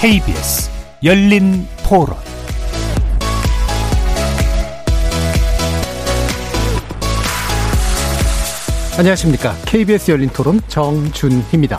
KBS 열린 토론 안녕하십니까. KBS 열린 토론 정준희입니다.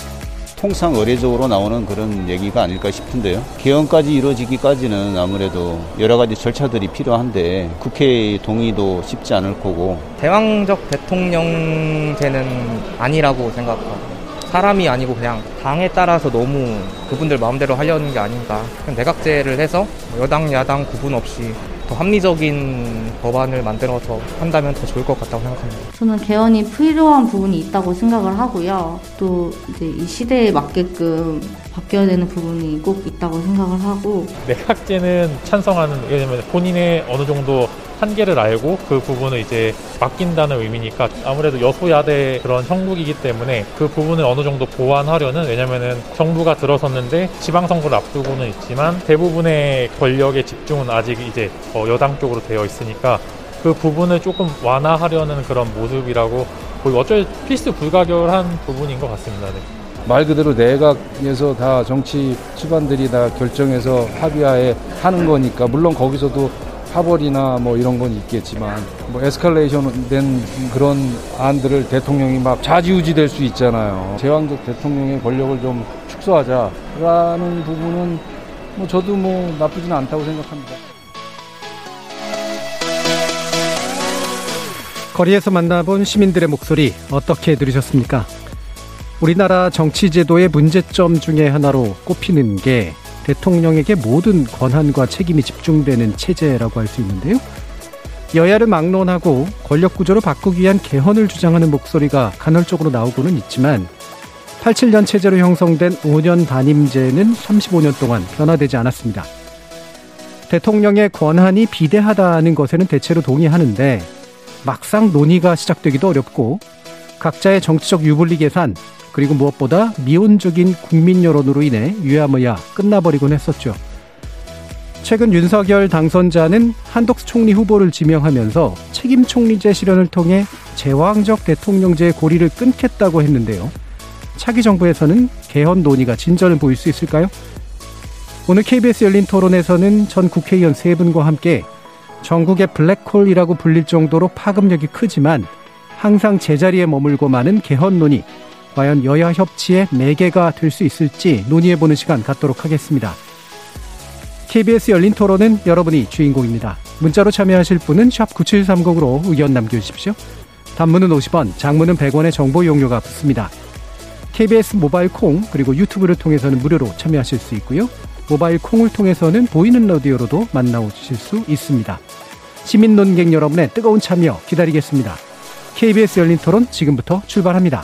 통상 의례적으로 나오는 그런 얘기가 아닐까 싶은데요. 개헌까지 이루어지기까지는 아무래도 여러 가지 절차들이 필요한데 국회 동의도 쉽지 않을 거고 대왕적 대통령제는 아니라고 생각하고 사람이 아니고 그냥 당에 따라서 너무 그분들 마음대로 하려는 게 아닌가. 그냥 내각제를 해서 여당, 야당 구분 없이 더 합리적인 법안을 만들어서 한다면 더 좋을 것 같다고 생각합니다. 저는 개헌이 필요한 부분이 있다고 생각을 하고요. 또 이제 이 시대에 맞게끔 바뀌어야 되는 부분이 꼭 있다고 생각을 하고 내각제는 찬성하는 왜냐면 본인의 어느 정도 한계를 알고 그 부분을 이제 맡긴다는 의미니까 아무래도 여소야대 그런 형국이기 때문에 그 부분을 어느 정도 보완하려는 왜냐면은 정부가 들어섰는데 지방선거를 앞두고는 있지만 대부분의 권력의 집중은 아직 이제 어, 여당 쪽으로 되어 있으니까 그 부분을 조금 완화하려는 그런 모습이라고 거의 어쩔 필수 불가결한 부분인 것 같습니다. 네. 말 그대로 내각에서 다 정치 수반들이 다 결정해서 합의하에 하는 거니까 물론 거기서도 파벌이나 뭐 이런 건 있겠지만 뭐 에스컬레이션 된 그런 안들을 대통령이 막 좌지우지 될 수 있잖아요. 제왕적 대통령의 권력을 좀 축소하자라는 부분은 뭐 저도 뭐 나쁘지는 않다고 생각합니다. 거리에서 만나본 시민들의 목소리 어떻게 들으셨습니까? 우리나라 정치 제도의 문제점 중에 하나로 꼽히는 게 대통령에게 모든 권한과 책임이 집중되는 체제라고 할 수 있는데요. 여야를 막론하고 권력 구조를 바꾸기 위한 개헌을 주장하는 목소리가 간헐적으로 나오고는 있지만 87년 체제로 형성된 5년 단임제는 35년 동안 변화되지 않았습니다. 대통령의 권한이 비대하다는 것에는 대체로 동의하는데 막상 논의가 시작되기도 어렵고 각자의 정치적 유불리 계산 그리고 무엇보다 미온적인 국민 여론으로 인해 유야무야 끝나버리곤 했었죠. 최근 윤석열 당선자는 한덕수 총리 후보를 지명하면서 책임 총리제 실현을 통해 제왕적 대통령제의 고리를 끊겠다고 했는데요. 차기 정부에서는 개헌 논의가 진전을 보일 수 있을까요? 오늘 KBS 열린 토론에서는 전 국회의원 세 분과 함께 전국의 블랙홀이라고 불릴 정도로 파급력이 크지만 항상 제자리에 머물고 마는 개헌 논의 과연 여야 협치의 매개가 될 수 있을지 논의해보는 시간 갖도록 하겠습니다. KBS 열린 토론은 여러분이 주인공입니다. 문자로 참여하실 분은 9730으로 의견 남겨주십시오. 단문은 50원, 장문은 100원의 정보 용료가 붙습니다. KBS 모바일 콩 그리고 유튜브를 통해서는 무료로 참여하실 수 있고요. 모바일 콩을 통해서는 보이는 라디오로도 만나주실 수 있습니다. 시민 논객 여러분의 뜨거운 참여 기다리겠습니다. KBS 열린 토론 지금부터 출발합니다.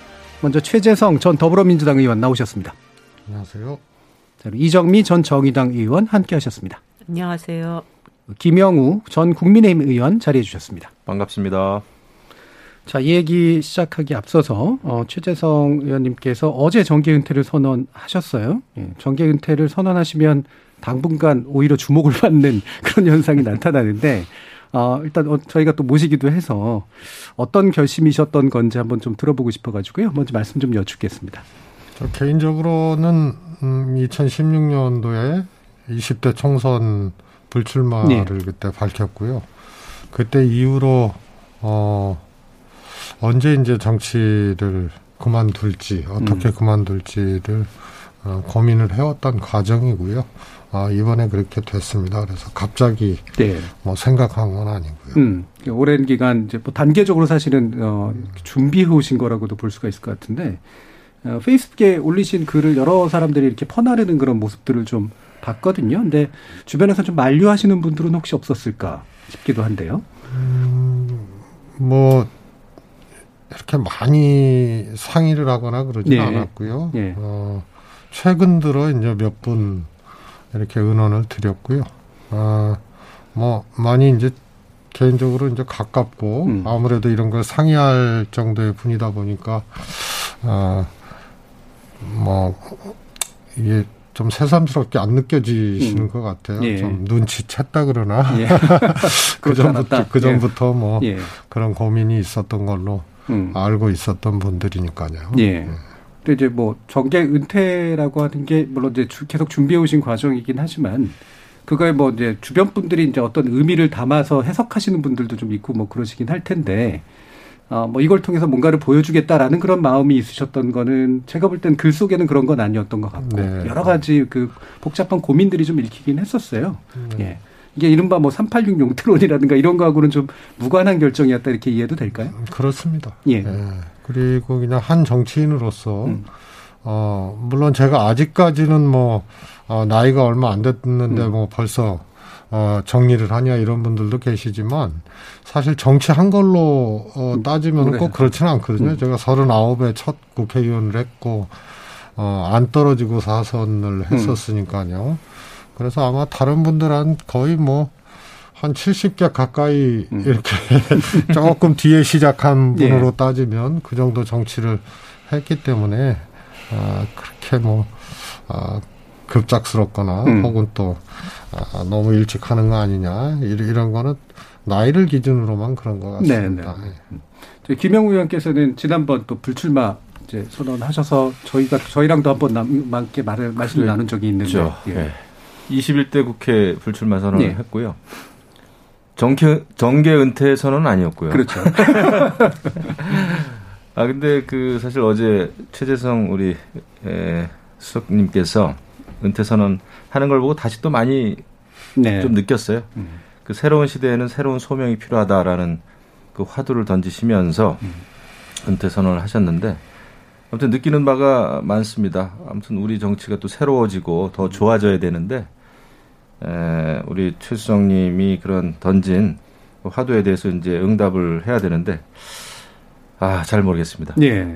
먼저 최재성 전 더불어민주당 의원 나오셨습니다. 안녕하세요. 자, 이정미 전 정의당 의원 함께 하셨습니다. 안녕하세요. 김영우 전 국민의힘 의원 자리해 주셨습니다. 반갑습니다. 자, 이 얘기 시작하기 앞서서 어, 최재성 의원님께서 어제 정계 은퇴를 선언하셨어요. 예, 정계 은퇴를 선언하시면 당분간 오히려 주목을 받는 그런 현상이 나타나는데 어, 일단 어, 저희가 또 모시기도 해서 어떤 결심이셨던 건지 한번 좀 들어보고 싶어가지고요. 먼저 말씀 좀 여쭙겠습니다. 저 개인적으로는 음, 2016년도에 20대 총선 불출마를 네. 그때 밝혔고요. 그때 이후로 어 언제 이제 정치를 그만둘지 어떻게 음. 그만둘지를 어, 고민을 해왔던 과정이고요. 아, 이번에 그렇게 됐습니다. 그래서 갑자기 네. 뭐 생각한 건 아니고요. 음, 오랜 기간 이제 뭐 단계적으로 사실은 어, 준비해 오신 거라고도 볼 수가 있을 것 같은데 어, 페이스북에 올리신 글을 여러 사람들이 이렇게 퍼나르는 그런 모습들을 좀 봤거든요. 근데 주변에서 좀 만류하시는 분들은 혹시 없었을까 싶기도 한데요. 음, 뭐 이렇게 많이 상의를 하거나 그러지는 네. 않았고요. 네. 어, 최근 들어 이제 몇분 이렇게 의논을 드렸고요. 아, 뭐 많이 이제 개인적으로 이제 가깝고 음. 아무래도 이런 걸 상의할 정도의 분이다 보니까 아, 뭐 이게 좀 새삼스럽게 안 느껴지시는 음. 것 같아요. 예. 좀 눈치챘다 그러나 예. 그 전부터 그 전부터 예. 뭐 예. 그런 고민이 있었던 걸로 음. 알고 있었던 분들이니까요. 예. 예. 근데 이제 뭐 정계 은퇴라고 하는 게 물론 이제 계속 준비해 오신 과정이긴 하지만 그거에 뭐 이제 주변 분들이 이제 어떤 의미를 담아서 해석하시는 분들도 좀 있고 뭐 그러시긴 할 텐데 어, 뭐 이걸 통해서 뭔가를 보여주겠다라는 그런 마음이 있으셨던 거는 제가 볼 땐 글 속에는 그런 건 아니었던 것 같고 네. 여러 가지 그 복잡한 고민들이 좀 읽히긴 했었어요. 네. 예. 이게 이른바 뭐 386 용트론이라든가 이런 거하고는 좀 무관한 결정이었다 이렇게 이해도 될까요? 그렇습니다. 예. 네. 그리고 그냥 한 정치인으로서 음. 어 물론 제가 아직까지는 뭐 어, 나이가 얼마 안 됐는데 음. 뭐 벌써 어, 정리를 하냐 이런 분들도 계시지만 사실 정치 한 걸로 어, 음, 따지면 꼭 그렇지는 않거든요. 음. 제가 서른아홉에 첫 국회의원을 했고 어, 안 떨어지고 사선을 음. 했었으니까요. 그래서 아마 다른 분들한 거의 뭐 한 70개 가까이 음. 이렇게 조금 뒤에 시작한 예. 분으로 예. 따지면 그 정도 정치를 했기 때문에 아, 그렇게 뭐 아, 급작스럽거나 음. 혹은 또 아, 너무 일찍 하는 거 아니냐 이런, 이런 거는 나이를 기준으로만 그런 것 같습니다. 네네. 네. 김영우 의원께서는 지난번 또 불출마 이제 선언하셔서 저희가 저희랑도 한번 남게 말을 말씀을 나눈 적이 있는데 그렇죠. 예. 네. 21대 국회 불출마 선언을 네. 했고요. 정계 정계 은퇴 선언은 아니었고요. 그렇죠. 아 근데 그 사실 어제 최재성 우리 에, 수석님께서 은퇴 선언 하는 걸 보고 다시 또 많이 네. 좀 느꼈어요. 음. 그 새로운 시대에는 새로운 소명이 필요하다라는 그 화두를 던지시면서 음. 은퇴 선언을 하셨는데 아무튼 느끼는 바가 많습니다. 아무튼 우리 정치가 또 새로워지고 더 좋아져야 되는데 에, 우리 최수정님이 그런 던진 화두에 대해서 이제 응답을 해야 되는데 아, 잘 모르겠습니다. 예.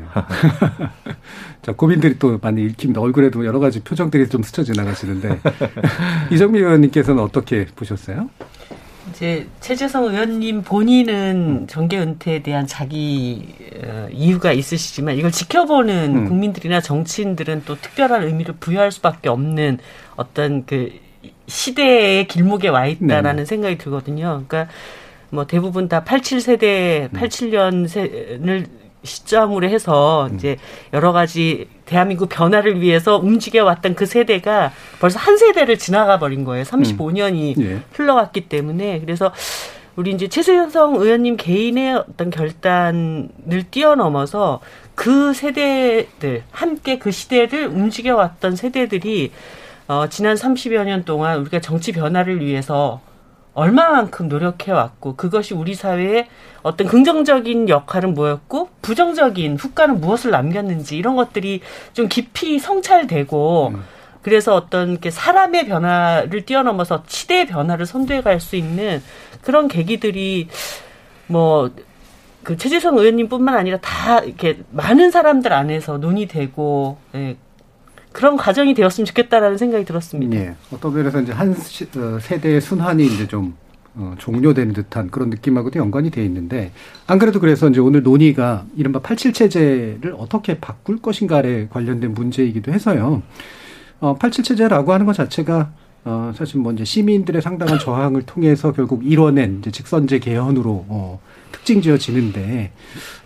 자, 고민들이 또 많이 읽힙니다. 얼굴에도 여러 가지 표정들이 좀 스쳐 지나가시는데. 이정미 의원님께서는 어떻게 보셨어요? 이제 최재성 의원님 본인은 정계 은퇴에 대한 자기 어, 이유가 있으시지만 이걸 지켜보는 음. 국민들이나 정치인들은 또 특별한 의미를 부여할 수밖에 없는 어떤 그 시대의 길목에 와 있다라는 네. 생각이 들거든요. 그러니까 뭐 대부분 다 87세대, 87년생을 시점으로 해서 음. 이제 여러 가지 대한민국 변화를 위해서 움직여 왔던 그 세대가 벌써 한 세대를 지나가 버린 거예요. 35년이 음. 예. 흘러갔기 때문에 그래서 우리 이제 최수영 의원님 개인의 어떤 결단을 뛰어넘어서 그 세대들 함께 그 시대를 움직여 왔던 세대들이 어 지난 30여 년 동안 우리가 정치 변화를 위해서 얼마만큼 노력해왔고 그것이 우리 사회에 어떤 긍정적인 역할은 뭐였고 부정적인 후과는 무엇을 남겼는지 이런 것들이 좀 깊이 성찰되고 음. 그래서 어떤 게 사람의 변화를 뛰어넘어서 시대의 변화를 선도해 갈 수 있는 그런 계기들이 뭐 그 최재성 의원님뿐만 아니라 다 이렇게 많은 사람들 안에서 논의되고 예, 그런 과정이 되었으면 좋겠다라는 생각이 들었습니다. 예. 어떤 면에서 이제 한 어, 세대의 순환이 이제 좀 어, 종료된 듯한 그런 느낌하고도 연관이 돼 있는데 안 그래도 그래서 이제 오늘 논의가 이른바 87 체제를 어떻게 바꿀 것인가에 관련된 문제이기도 해서요. 어, 87 체제라고 하는 것 자체가 어, 사실 뭐 이제 시민들의 상당한 저항을 통해서 결국 이뤄낸 이제 직선제 개헌으로 어, 특징 지어지는데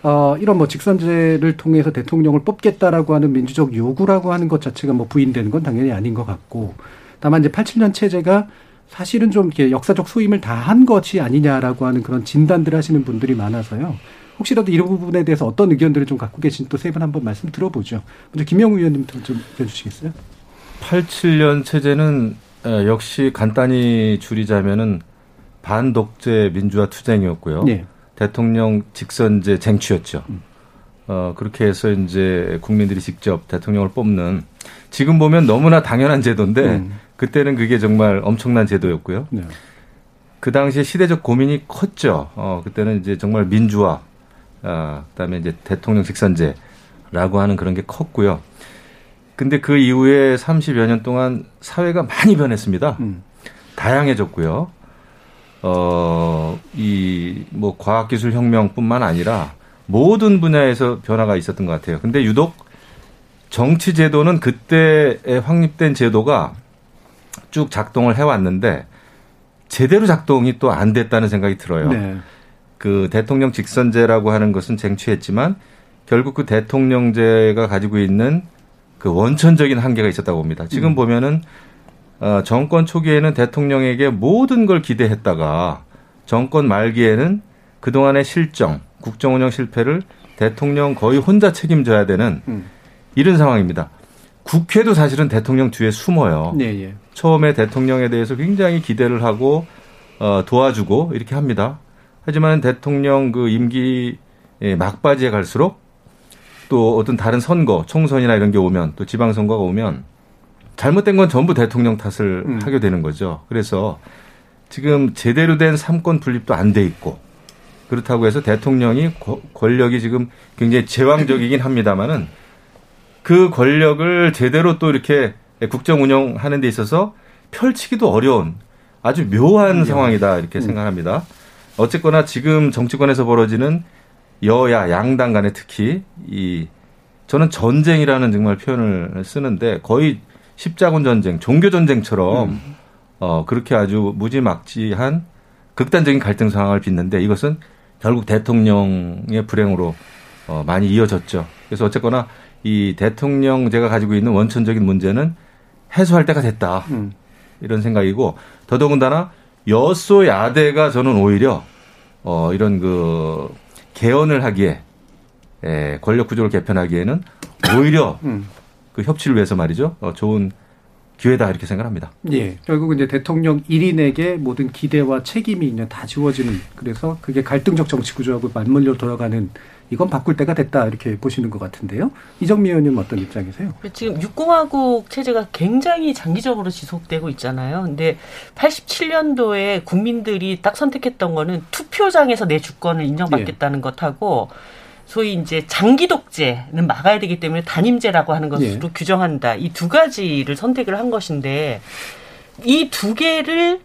어, 이런 뭐 직선제를 통해서 대통령을 뽑겠다라고 하는 민주적 요구라고 하는 것 자체가 뭐 부인되는 건 당연히 아닌 것 같고 다만 이제 87년 체제가 사실은 좀 이렇게 역사적 소임을 다 한 것이 아니냐라고 하는 그런 진단들 하시는 분들이 많아서요. 혹시라도 이런 부분에 대해서 어떤 의견들을 좀 갖고 계신 또 세 분 한번 말씀 들어보죠. 먼저 김영우 의원님부터 좀 해주시겠어요? 87년 체제는 역시 간단히 줄이자면은 반독재 민주화 투쟁이었고요. 네. 대통령 직선제 쟁취였죠. 음. 어, 그렇게 해서 이제 국민들이 직접 대통령을 뽑는 지금 보면 너무나 당연한 제도인데 음. 그때는 그게 정말 엄청난 제도였고요. 네. 그 당시에 시대적 고민이 컸죠. 어, 그때는 이제 정말 민주화, 어, 그다음에 이제 대통령 직선제라고 하는 그런 게 컸고요. 근데 그 이후에 30여 년 동안 사회가 많이 변했습니다. 음. 다양해졌고요. 어, 이, 뭐, 과학기술 혁명뿐만 아니라 모든 분야에서 변화가 있었던 것 같아요. 근데 유독 정치 제도는 그때에 확립된 제도가 쭉 작동을 해왔는데 제대로 작동이 또 안 됐다는 생각이 들어요. 네. 그 대통령 직선제라고 하는 것은 쟁취했지만 결국 그 대통령제가 가지고 있는 그 원천적인 한계가 있었다고 봅니다. 지금 음. 보면은 어, 정권 초기에는 대통령에게 모든 걸 기대했다가 정권 말기에는 그동안의 실정, 국정 운영 실패를 대통령 거의 혼자 책임져야 되는 음. 이런 상황입니다. 국회도 사실은 대통령 뒤에 숨어요. 네, 예. 처음에 대통령에 대해서 굉장히 기대를 하고 어, 도와주고 이렇게 합니다. 하지만 대통령 그 임기 막바지에 갈수록 또 어떤 다른 선거, 총선이나 이런 게 오면 또 지방선거가 오면 잘못된 건 전부 대통령 탓을 음. 하게 되는 거죠. 그래서 지금 제대로 된 삼권 분립도 안 돼 있고 그렇다고 해서 대통령이 권력이 지금 굉장히 제왕적이긴 합니다만은 그 권력을 제대로 또 이렇게 국정 운영하는 데 있어서 펼치기도 어려운 아주 묘한 네. 상황이다 이렇게 음. 생각합니다. 어쨌거나 지금 정치권에서 벌어지는 여야 양당 간에 특히 이 저는 전쟁이라는 정말 표현을 쓰는데 거의 십자군 전쟁, 종교 전쟁처럼 음. 어 그렇게 아주 무지막지한 극단적인 갈등 상황을 빚는데 이것은 결국 대통령의 불행으로 어 많이 이어졌죠. 그래서 어쨌거나 이 대통령 제가 가지고 있는 원천적인 문제는 해소할 때가 됐다. 음. 이런 생각이고 더더군다나 여소야대가 저는 오히려 어 이런 그 개헌을 하기에 에, 권력 구조를 개편하기에는 오히려 음. 그 협치를 위해서 말이죠. 어, 좋은 기회다 이렇게 생각합니다. 예. 결국 이제 대통령 1인에게 모든 기대와 책임이 그냥 다 지워지는 그래서 그게 갈등적 정치 구조하고 맞물려 돌아가는 이건 바꿀 때가 됐다 이렇게 보시는 것 같은데요. 이정미 의원님 어떤 입장이세요? 지금 육공화국 체제가 굉장히 장기적으로 지속되고 있잖아요. 근데 87년도에 국민들이 딱 선택했던 거는 투표장에서 내 주권을 인정받겠다는 예. 것하고 소위 이제 장기 독재는 막아야 되기 때문에 단임제라고 하는 것으로 예. 규정한다. 이 두 가지를 선택을 한 것인데 이 두 개를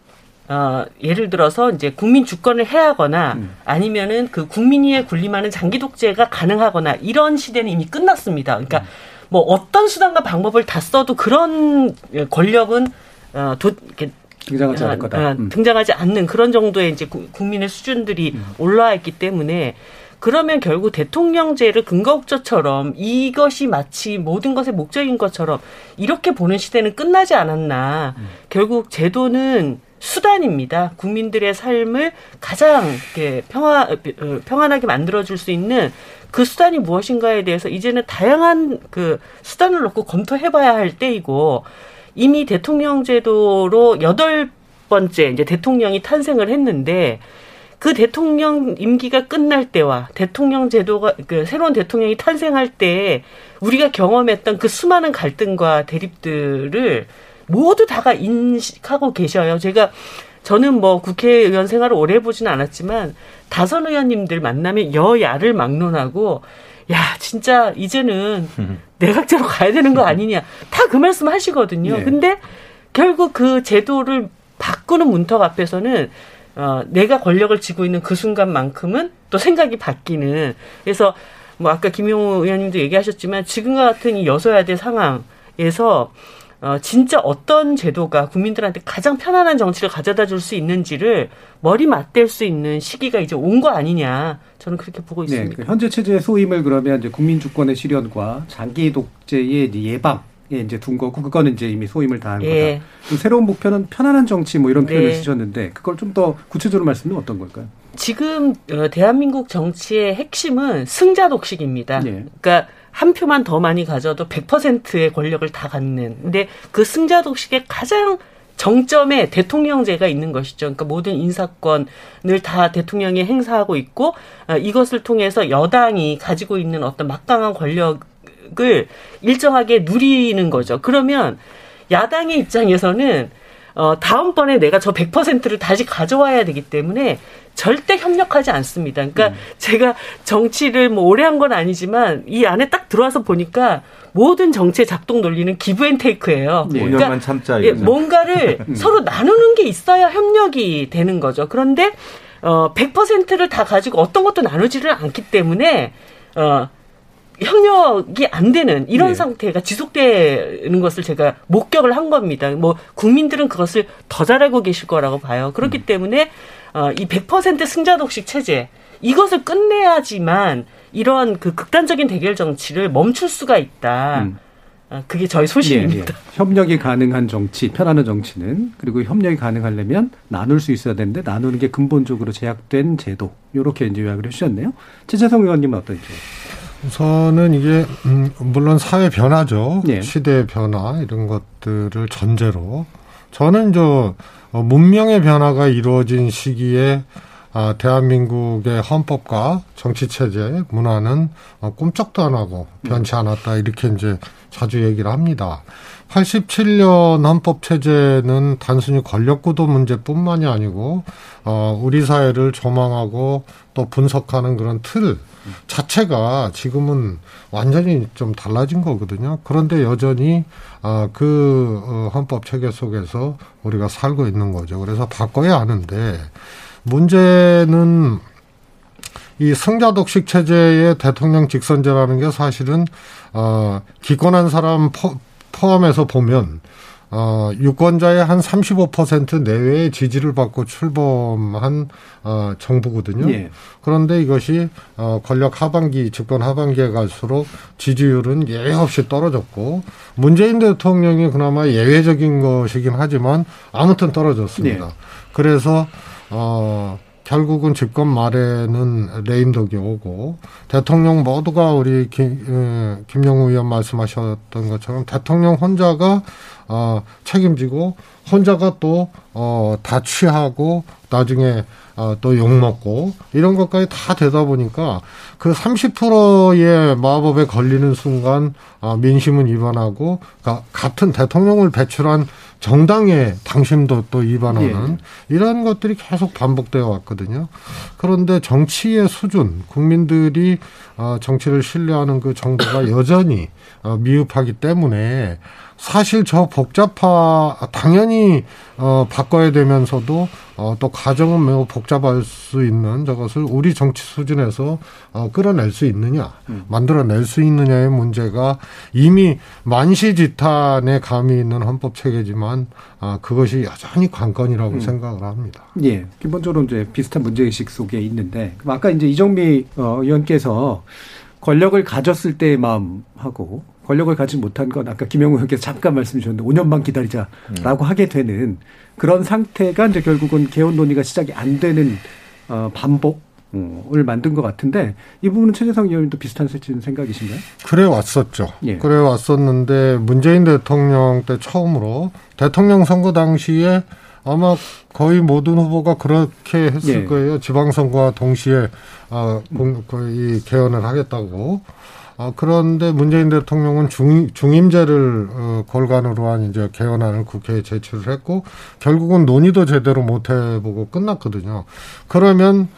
어, 예를 들어서 이제 국민 주권을 해하거나 음. 아니면은 그 국민위에 군림하는 장기 독재가 가능하거나 이런 시대는 이미 끝났습니다. 그러니까 음. 뭐 어떤 수단과 방법을 다 써도 그런 권력은 어, 도, 이렇게 등장하지 않을 거다. 어, 음. 등장하지 않는 그런 정도의 이제 국민의 수준들이 음. 올라와 있기 때문에 그러면 결국 대통령제를 근거국조처럼 이것이 마치 모든 것의 목적인 것처럼 이렇게 보는 시대는 끝나지 않았나. 음. 결국 제도는 수단입니다. 국민들의 삶을 가장 이렇게 평화, 어, 평안하게 만들어줄 수 있는 그 수단이 무엇인가에 대해서 이제는 다양한 그 수단을 놓고 검토해봐야 할 때이고 이미 대통령 제도로 여덟 번째 이제 대통령이 탄생을 했는데 그 대통령 임기가 끝날 때와 대통령 제도가 그 새로운 대통령이 탄생할 때 우리가 경험했던 그 수많은 갈등과 대립들을 모두 다가 인식하고 계셔요. 제가 저는 뭐 국회의원 생활을 오래 보지는 않았지만 다선 의원님들 만나면 여야를 막론하고 야 진짜 이제는 내각제로 가야 되는 거 아니냐 다 그 말씀 하시거든요. 네. 근데 결국 그 제도를 바꾸는 문턱 앞에서는 어, 내가 권력을 쥐고 있는 그 순간만큼은 또 생각이 바뀌는. 그래서 뭐 아까 김용우 의원님도 얘기하셨지만 지금과 같은 이 여소야 대 상황에서 어, 진짜 어떤 제도가 국민들한테 가장 편안한 정치를 가져다 줄 수 있는지를 머리 맞댈 수 있는 시기가 이제 온 거 아니냐. 저는 그렇게 보고 네, 있습니다. 네, 그 현재 체제의 소임을 그러면 이제 국민 주권의 실현과 장기 독재의 예방 예, 이제 둔 거고 그거는 이제 이미 소임을 다한 예. 거다. 새로운 목표는 편안한 정치 뭐 이런 표현을 네. 쓰셨는데 그걸 좀 더 구체적으로 말씀드리면 어떤 걸까요? 지금 어, 대한민국 정치의 핵심은 승자 독식입니다. 예. 그러니까 한 표만 더 많이 가져도 100%의 권력을 다 갖는. 근데 그 승자 독식의 가장 정점에 대통령제가 있는 것이죠. 그러니까 모든 인사권을 다 대통령이 행사하고 있고 어, 이것을 통해서 여당이 가지고 있는 어떤 막강한 권력 을 일정하게 누리는 거죠. 그러면 야당의 입장에서는 어, 다음번에 내가 저 100%를 다시 가져와야 되기 때문에 절대 협력하지 않습니다. 그러니까 음. 제가 정치를 뭐 오래 한 건 아니지만 이 안에 딱 들어와서 보니까 모든 정치의 작동 논리는 give and take예요. 네. 그러니까 5년만 참자. 예, 뭔가를 음. 서로 나누는 게 있어야 협력이 되는 거죠. 그런데 어 100%를 다 가지고 어떤 것도 나누지를 않기 때문에 어 협력이 안 되는 이런 네. 상태가 지속되는 것을 제가 목격을 한 겁니다. 뭐 국민들은 그것을 더 잘 알고 계실 거라고 봐요. 그렇기 음. 때문에 어, 이 100% 승자 독식 체제 이것을 끝내야지만 이러한 그 극단적인 대결 정치를 멈출 수가 있다. 음. 아, 그게 저희 소신입니다. 예, 예. 협력이 가능한 정치, 편안한 정치는 그리고 협력이 가능하려면 나눌 수 있어야 되는데 나누는 게 근본적으로 제약된 제도. 이렇게 이제 요약을 해주셨네요. 최재성 의원님은 어떠죠? 우선은 이게 음, 물론 사회 변화죠. 예. 시대 변화 이런 것들을 전제로 저는 저 어, 문명의 변화가 이루어진 시기에 아, 대한민국의 헌법과 정치 체제, 문화는 어, 꿈쩍도 안 하고 변치 않았다 이렇게 이제 자주 얘기를 합니다. 87년 헌법 체제는 단순히 권력구도 문제뿐만이 아니고 어 우리 사회를 조망하고 또 분석하는 그런 틀 자체가 지금은 완전히 좀 달라진 거거든요. 그런데 여전히 아그 어, 헌법 체계 속에서 우리가 살고 있는 거죠. 그래서 바꿔야 하는데 문제는 이 승자독식 체제의 대통령 직선제라는 게 사실은 어 기권한 사람 포, 포함해서 보면 어, 유권자의 한 35% 내외의 지지를 받고 출범한 어, 정부거든요. 예. 그런데 이것이 어, 권력 하반기, 집권 하반기에 갈수록 지지율은 예외 없이 떨어졌고 문재인 대통령이 그나마 예외적인 것이긴 하지만 아무튼 떨어졌습니다. 예. 그래서 어, 결국은 집권 말에는 레임덕이 오고 대통령 모두가 우리 김, 어, 김영우 의원 말씀하셨던 것처럼 대통령 혼자가 어, 책임지고 혼자가 또 어, 다 취하고 나중에 어, 또 욕먹고 이런 것까지 다 되다 보니까 그 30%의 마법에 걸리는 순간 어, 민심은 위반하고 그러니까 같은 대통령을 배출한 정당의 당심도 또 위반하는 예. 이런 것들이 계속 반복되어 왔거든요. 그런데 정치의 수준, 국민들이 어, 정치를 신뢰하는 그 정도가 여전히 어, 미흡하기 때문에 사실 저 복잡화 당연히 어 바꿔야 되면서도 어또 과정은 매우 복잡할 수 있는 저것을 우리 정치 수준에서 어 끌어낼 수 있느냐 음. 만들어낼 수 있느냐의 문제가 이미 만시지탄에 감이 있는 헌법 체계지만 아 그것이 여전히 관건이라고 음. 생각을 합니다. 예, 기본적으로 이제 비슷한 문제 의식 속에 있는데 아까 이제 이정미 어, 의원께서 권력을 가졌을 때의 마음하고 권력을 갖지 못한 건 아까 김영우 의원께서 잠깐 말씀 주셨는데 5년만 기다리자라고 음. 하게 되는 그런 상태가 이제 결국은 개헌 논의가 시작이 안 되는 어, 반복 을 만든 것 같은데 이 부분은 최재성 의원님도 비슷한 생각이신가요? 그래 왔었죠. 예. 그래 왔었는데 문재인 대통령 때 처음으로 대통령 선거 당시에 아마 거의 모든 후보가 그렇게 했을 예. 거예요. 지방선거와 동시에 아, 이 개헌을 하겠다고. 아, 그런데 문재인 대통령은 중, 중임제를 어, 골간으로 한 이제 개헌안을 국회에 제출을 했고 결국은 논의도 제대로 못 해보고 끝났거든요. 그러면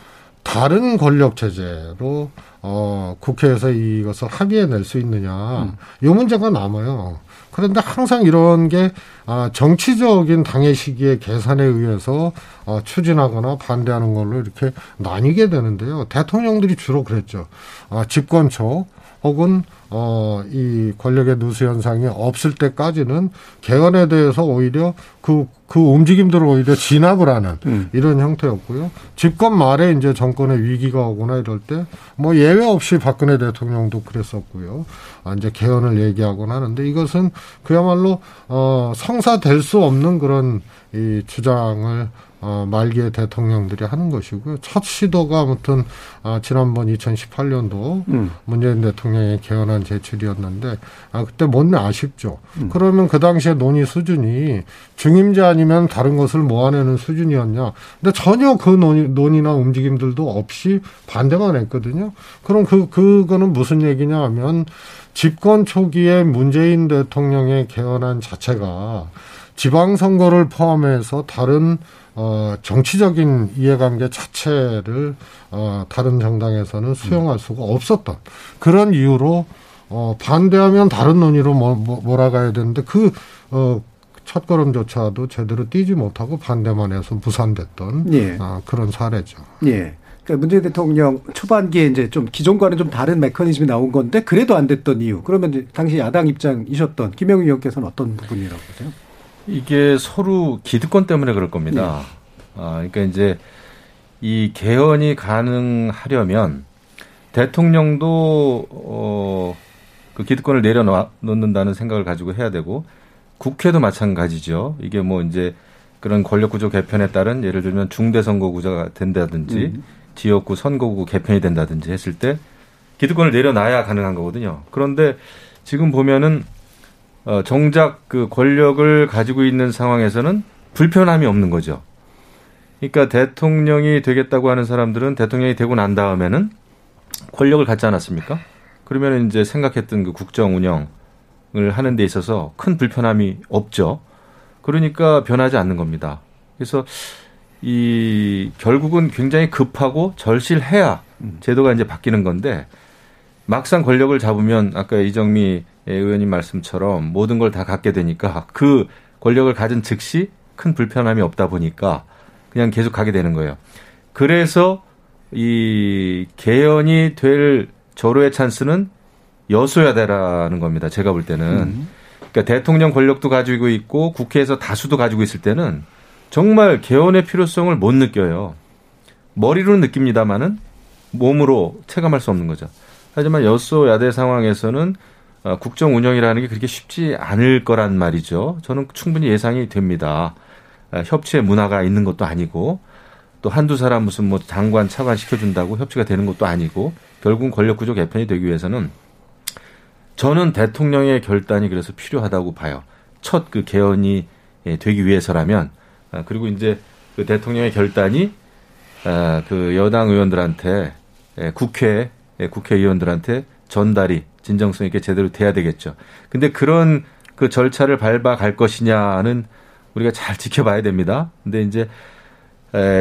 다른 권력 체제로 어, 국회에서 이것을 합의해낼 수 있느냐 음. 이 문제가 남아요. 그런데 항상 이런 게 아, 정치적인 당의 시기의 계산에 의해서 어, 추진하거나 반대하는 걸로 이렇게 나뉘게 되는데요. 대통령들이 주로 그랬죠. 아, 집권 초 혹은 어, 이 권력의 누수 현상이 없을 때까지는 개헌에 대해서 오히려 그, 그 움직임들을 오히려 진압을 하는 음. 이런 형태였고요. 집권 말에 이제 정권의 위기가 오거나 이럴 때 뭐 예외 없이 박근혜 대통령도 그랬었고요. 아, 이제 개헌을 얘기하곤 하는데 이것은 그야말로 어, 성사될 수 없는 그런 이 주장을 어, 말기에 대통령들이 하는 것이고요. 첫 시도가 아무튼 아, 지난번 2018년도 음. 문재인 대통령의 개헌안 제출이었는데 아, 그때 못내 아쉽죠. 음. 그러면 그 당시에 논의 수준이 중임제 아니면 다른 것을 모아내는 수준이었냐. 근데 전혀 그 논의, 논의나 움직임들도 없이 반대만 했거든요. 그럼 그, 그거는 무슨 얘기냐 하면 집권 초기에 문재인 대통령의 개헌안 자체가 지방선거를 포함해서 다른 어, 정치적인 이해관계 자체를 어, 다른 정당에서는 수용할 수가 없었던 그런 이유로 어, 반대하면 다른 논의로 뭐, 뭐, 몰아가야 되는데 그 어, 첫걸음조차도 제대로 뛰지 못하고 반대만 해서 무산됐던 예. 어, 그런 사례죠. 예. 그러니까 문재인 대통령 초반기에 이제 좀 기존과는 좀 다른 메커니즘이 나온 건데 그래도 안 됐던 이유. 그러면 당시 야당 입장이셨던 김영희 의원께서는 어떤 부분이라고 보세요? 이게 서로 기득권 때문에 그럴 겁니다. 네. 아, 그러니까 이제 이 개헌이 가능하려면 대통령도 어, 그 기득권을 내려놓는다는 생각을 가지고 해야 되고 국회도 마찬가지죠. 이게 뭐 이제 그런 권력구조 개편에 따른 예를 들면 중대선거구조가 된다든지 음. 지역구 선거구 개편이 된다든지 했을 때 기득권을 내려놔야 가능한 거거든요. 그런데 지금 보면은 어, 정작 그 권력을 가지고 있는 상황에서는 불편함이 없는 거죠. 그러니까 대통령이 되겠다고 하는 사람들은 대통령이 되고 난 다음에는 권력을 갖지 않았습니까? 그러면 이제 생각했던 그 국정 운영을 하는 데 있어서 큰 불편함이 없죠. 그러니까 변하지 않는 겁니다. 그래서 이 결국은 굉장히 급하고 절실해야 제도가 이제 바뀌는 건데 막상 권력을 잡으면 아까 이정미 의원님 말씀처럼 모든 걸 다 갖게 되니까 그 권력을 가진 즉시 큰 불편함이 없다 보니까 그냥 계속 가게 되는 거예요. 그래서 이 개헌이 될 절호의 찬스는 여소야대라는 겁니다. 제가 볼 때는. 음. 그러니까 대통령 권력도 가지고 있고 국회에서 다수도 가지고 있을 때는 정말 개헌의 필요성을 못 느껴요. 머리로는 느낍니다만은 몸으로 체감할 수 없는 거죠. 하지만 여소야대 상황에서는 어, 국정 운영이라는 게 그렇게 쉽지 않을 거란 말이죠. 저는 충분히 예상이 됩니다. 어, 협치의 문화가 있는 것도 아니고 또 한두 사람 무슨 뭐 장관 차관 시켜준다고 협치가 되는 것도 아니고 결국은 권력구조 개편이 되기 위해서는 저는 대통령의 결단이 그래서 필요하다고 봐요. 첫 그 개헌이 예, 되기 위해서라면 아, 그리고 이제 그 대통령의 결단이 아, 그 여당 의원들한테 예, 국회 예, 국회의원들한테 전달이 진정성 있게 제대로 돼야 되겠죠. 근데 그런 그 절차를 밟아갈 것이냐는 우리가 잘 지켜봐야 됩니다. 근데 이제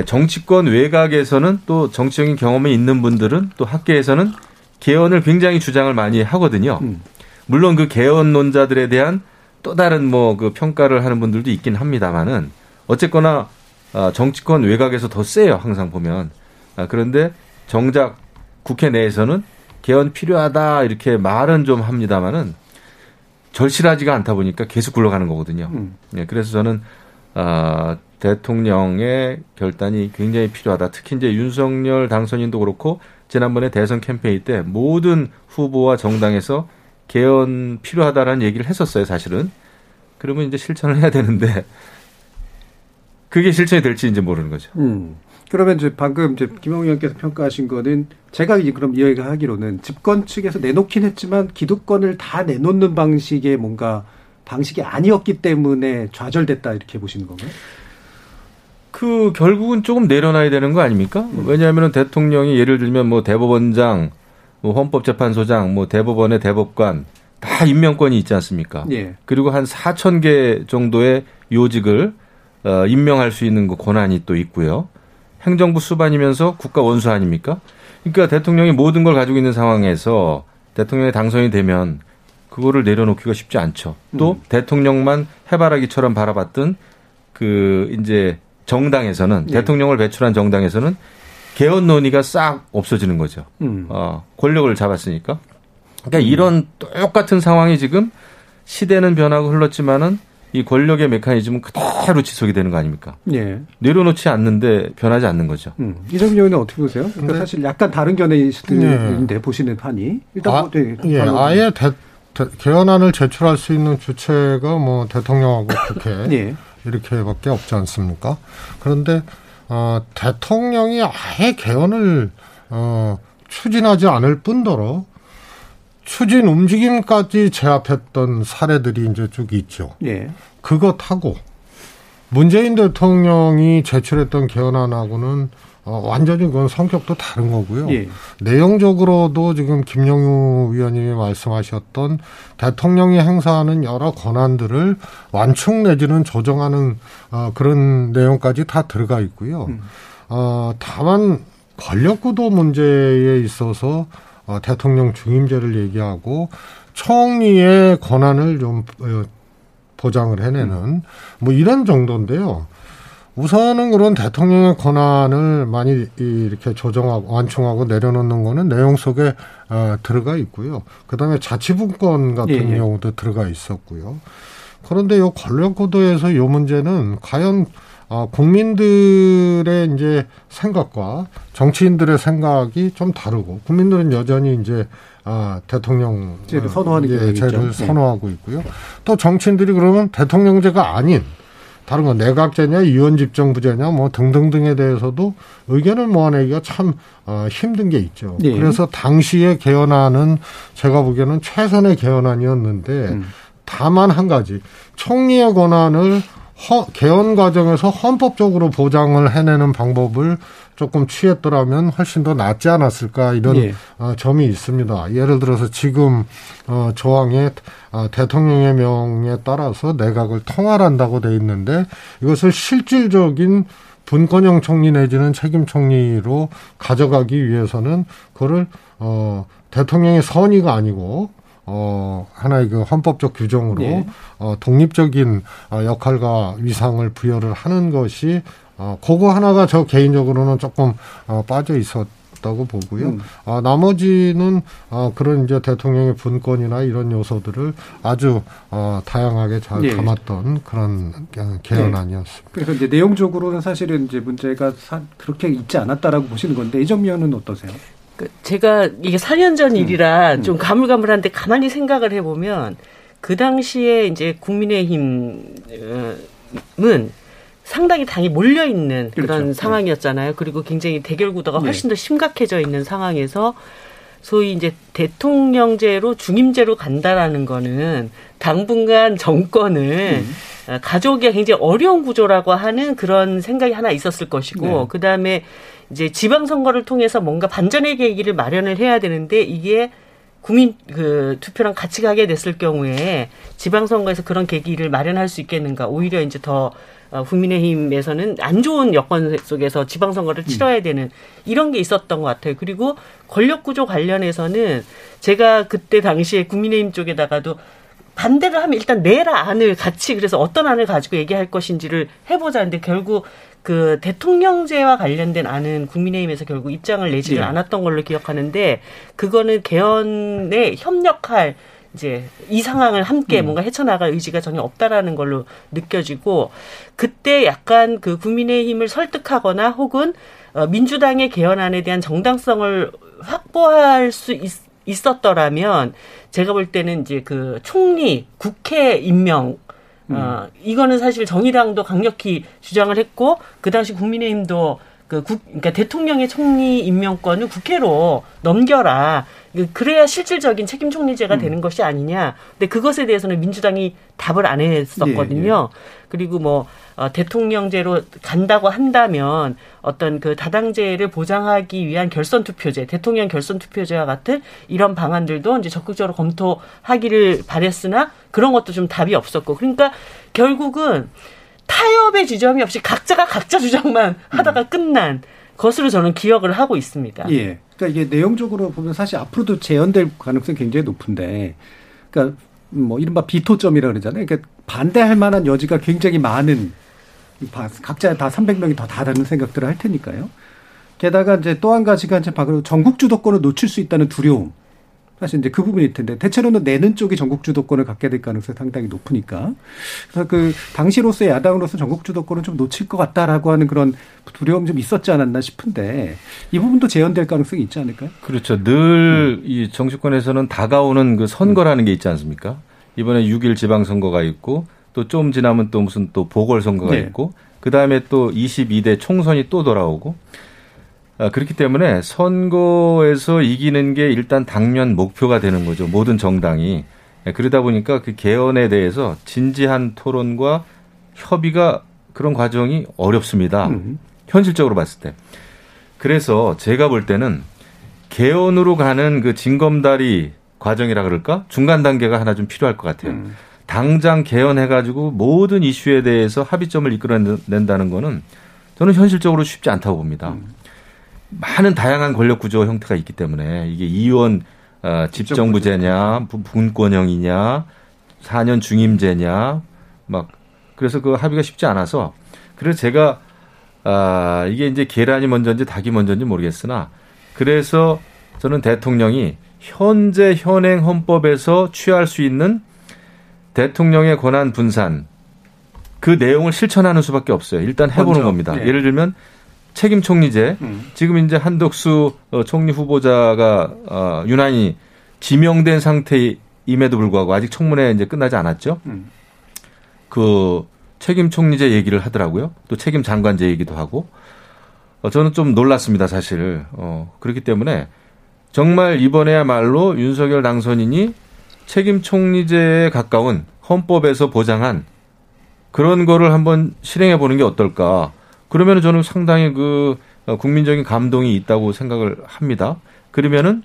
정치권 외곽에서는 또 정치적인 경험이 있는 분들은 또 학계에서는 개헌을 굉장히 주장을 많이 하거든요. 음. 물론 그 개헌론자들에 대한 또 다른 뭐 그 평가를 하는 분들도 있긴 합니다만은 어쨌거나 아, 정치권 외곽에서 더 세요 항상 보면 아, 그런데 정작 국회 내에서는 개헌 필요하다 이렇게 말은 좀 합니다만은 절실하지가 않다 보니까 계속 굴러가는 거거든요. 음. 네, 그래서 저는 아, 대통령의 결단이 굉장히 필요하다. 특히 이제 윤석열 당선인도 그렇고 지난번에 대선 캠페인 때 모든 후보와 정당에서 개헌 필요하다라는 얘기를 했었어요, 사실은. 그러면 이제 실천을 해야 되는데 그게 실천이 될지 이제 모르는 거죠. 음. 그러면 이제 방금 이제 김영우 의원께서 평가하신 거는 제가 이제 그럼 이해가 하기로는 집권 측에서 내놓긴 했지만 기득권을 다 내놓는 방식의 뭔가 방식이 아니었기 때문에 좌절됐다 이렇게 보시는 건가요? 그 결국은 조금 내려놔야 되는 거 아닙니까? 음. 왜냐하면 대통령이 예를 들면 뭐 대법원장, 뭐 헌법재판소장, 뭐 대법원의 대법관 다 임명권이 있지 않습니까? 예. 그리고 한 4천 개 정도의 요직을 어, 임명할 수 있는 그 권한이 또 있고요. 행정부 수반이면서 국가 원수 아닙니까? 그러니까 대통령이 모든 걸 가지고 있는 상황에서 대통령이 당선이 되면 그거를 내려놓기가 쉽지 않죠. 또 음. 대통령만 해바라기처럼 바라봤던 그 이제 정당에서는 예. 대통령을 배출한 정당에서는 개헌 논의가 싹 없어지는 거죠. 음. 어, 권력을 잡았으니까. 그러니까 음. 이런 똑같은 상황이 지금 시대는 변하고 흘렀지만은 이 권력의 메커니즘은 그대로 지속이 되는 거 아닙니까? 예. 내려놓지 않는데 변하지 않는 거죠. 음. 이정미 의원은 어떻게 보세요? 그러니까 네. 사실 약간 다른 견해이신데 네. 보시는 판이 일단 아, 뭐, 네, 예, 아예 대, 대, 개헌안을 제출할 수 있는 주체가 뭐 대통령하고 국회 예. 이렇게밖에 없지 않습니까? 그런데 어, 대통령이 아예 개헌을 어, 추진하지 않을 뿐더러 추진 움직임까지 제압했던 사례들이 이제 쭉 있죠. 예. 그것하고 문재인 대통령이 제출했던 개헌안하고는 어, 완전히 그건 성격도 다른 거고요. 예. 내용적으로도 지금 김영우 위원님이 말씀하셨던 대통령이 행사하는 여러 권한들을 완충 내지는 조정하는 어, 그런 내용까지 다 들어가 있고요. 음. 어, 다만 권력구도 문제에 있어서 어, 대통령 중임제를 얘기하고 총리의 권한을 좀 어, 보장을 해내는 음. 뭐 이런 정도인데요. 우선은 그런 대통령의 권한을 많이 이렇게 조정하고 완충하고 내려놓는 거는 내용 속에 어, 들어가 있고요. 그다음에 자치분권 같은 예, 예. 경우도 들어가 있었고요. 그런데 요 권력구도에서 요 문제는 과연 어, 국민들의 이제 생각과 정치인들의 생각이 좀 다르고 국민들은 여전히 이제 아, 대통령제를 선호하는 게 제를 선호하고 있고요. 또 정치인들이 그러면 대통령제가 아닌 다른 건 내각제냐, 이원집정부제냐, 뭐 등등등에 대해서도 의견을 모아내기가 참 어, 힘든 게 있죠. 네. 그래서 당시에 개헌안은 제가 보기에는 최선의 개헌안이었는데 음. 다만 한 가지 총리의 권한을 허, 개헌 과정에서 헌법적으로 보장을 해내는 방법을 조금 취했더라면 훨씬 더 낫지 않았을까 이런 예. 어, 점이 있습니다. 예를 들어서 지금 어, 조항에 어, 대통령의 명에 따라서 내각을 통할한다고 돼 있는데 이것을 실질적인 분권형 총리 내지는 책임 총리로 가져가기 위해서는 그거를 어 대통령의 선의가 아니고 어, 하나의 그 헌법적 규정으로 네. 어, 독립적인 어, 역할과 위상을 부여를 하는 것이 어, 그거 하나가 저 개인적으로는 조금 어, 빠져 있었. 다고 보고요. 음. 아, 나머지는 어, 그런 이제 대통령의 분권이나 이런 요소들을 아주 어, 다양하게 잘 네. 담았던 그런 개헌안이었습니다. 네. 그래서 이제 내용적으로는 사실은 이제 문제가 사, 그렇게 있지 않았다라고 보시는 건데 이 점면은 어떠세요? 그 제가 이게 4년 전 음. 일이라 음. 좀 가물가물한데 가만히 생각을 해보면 그 당시에 이제 국민의힘은 상당히 당이 몰려 있는 그렇죠. 그런 네. 상황이었잖아요. 그리고 굉장히 대결 구도가 네. 훨씬 네. 더 심각해져 있는 상황에서 소위 이제 대통령제로 중임제로 간다라는 거는 당분간 정권을 음. 가져오기가 굉장히 어려운 구조라고 하는 그런 생각이 하나 있었을 것이고 네. 그 다음에 이제 지방선거를 통해서 뭔가 반전의 계기를 마련을 해야 되는데 이게 국민 그 투표랑 같이 가게 됐을 경우에 지방선거에서 그런 계기를 마련할 수 있겠는가 오히려 이제 더 어, 국민의힘에서는 안 좋은 여건 속에서 지방선거를 음. 치러야 되는 이런 게 있었던 것 같아요. 그리고 권력구조 관련해서는 제가 그때 당시에 국민의힘 쪽에다가도 반대를 하면 일단 내라 안을 같이 그래서 어떤 안을 가지고 얘기할 것인지를 해보자는데 결국 그 대통령제와 관련된 안은 국민의힘에서 결국 입장을 내지를 네. 않았던 걸로 기억하는데 그거는 개헌에 협력할 이제 이 상황을 함께 음. 뭔가 헤쳐나갈 의지가 전혀 없다라는 걸로 느껴지고 그때 약간 그 국민의힘을 설득하거나 혹은 어, 민주당의 개헌안에 대한 정당성을 확보할 수 있, 있었더라면 제가 볼 때는 이제 그 총리, 국회 임명 음. 어, 이거는 사실 정의당도 강력히 주장을 했고 그 당시 국민의힘도 그 국, 그러니까 대통령의 총리 임명권을 국회로 넘겨라. 그래야 실질적인 책임 총리제가 음. 되는 것이 아니냐. 근데 그것에 대해서는 민주당이 답을 안 했었거든요. 예, 예. 그리고 뭐 어, 대통령제로 간다고 한다면 어떤 그 다당제를 보장하기 위한 결선 투표제, 대통령 결선 투표제와 같은 이런 방안들도 이제 적극적으로 검토하기를 바랬으나 그런 것도 좀 답이 없었고. 그러니까 결국은 타협의 지점이 없이 각자가 각자 주장만 하다가 음. 끝난 것으로 저는 기억을 하고 있습니다. 예. 그러니까 이게 내용적으로 보면 사실 앞으로도 재현될 가능성이 굉장히 높은데, 그러니까 뭐 이른바 비토점이라 고 그러잖아요. 그러니까 반대할 만한 여지가 굉장히 많은 각자 다 300명이 더 다다는 생각들을 할 테니까요. 게다가 이제 또 한 가지가 이제 바로 전국 주도권을 놓칠 수 있다는 두려움. 사실 이제 그 부분일 텐데 대체로는 내는 쪽이 전국 주도권을 갖게 될 가능성이 상당히 높으니까 그래서 그 당시로서의 야당으로서 전국 주도권을 좀 놓칠 것 같다라고 하는 그런 두려움 좀 있었지 않았나 싶은데 이 부분도 재현될 가능성이 있지 않을까요? 그렇죠. 늘이 음. 정치권에서는 다가오는 그 선거라는 게 있지 않습니까? 이번에 6일 지방선거가 있고 또 좀 지나면 또 무슨 또 보궐선거가 네. 있고 그 다음에 또 22대 총선이 또 돌아오고 아, 그렇기 때문에 선거에서 이기는 게 일단 당면 목표가 되는 거죠. 모든 정당이. 예, 그러다 보니까 그 개헌에 대해서 진지한 토론과 협의가 그런 과정이 어렵습니다. 음. 현실적으로 봤을 때. 그래서 제가 볼 때는 개헌으로 가는 그 징검다리 과정이라 그럴까? 중간 단계가 하나 좀 필요할 것 같아요. 음. 당장 개헌해가지고 모든 이슈에 대해서 합의점을 이끌어낸다는 거는 저는 현실적으로 쉽지 않다고 봅니다. 음. 많은 다양한 권력 구조 형태가 있기 때문에 이게 이원 어, 집정부제냐, 분권형이냐, 4년 중임제냐, 막 그래서 그 합의가 쉽지 않아서 그래서 제가 아 이게 이제 계란이 먼저인지 닭이 먼저인지 모르겠으나 그래서 저는 대통령이 현재 현행 헌법에서 취할 수 있는 대통령의 권한 분산 그 내용을 실천하는 수밖에 없어요. 일단 해보는 먼저, 겁니다. 네. 예를 들면 책임 총리제 음. 지금 이제 한덕수 어, 총리 후보자가 어, 유난히 지명된 상태임에도 불구하고 아직 청문회 이제 끝나지 않았죠. 음. 그 책임 총리제 얘기를 하더라고요. 또 책임 장관제 얘기도 하고 어, 저는 좀 놀랐습니다, 사실. 어, 그렇기 때문에 정말 이번에야말로 윤석열 당선인이 책임 총리제에 가까운 헌법에서 보장한 그런 거를 한번 실행해 보는 게 어떨까. 그러면 저는 상당히 그 어, 국민적인 감동이 있다고 생각을 합니다. 그러면은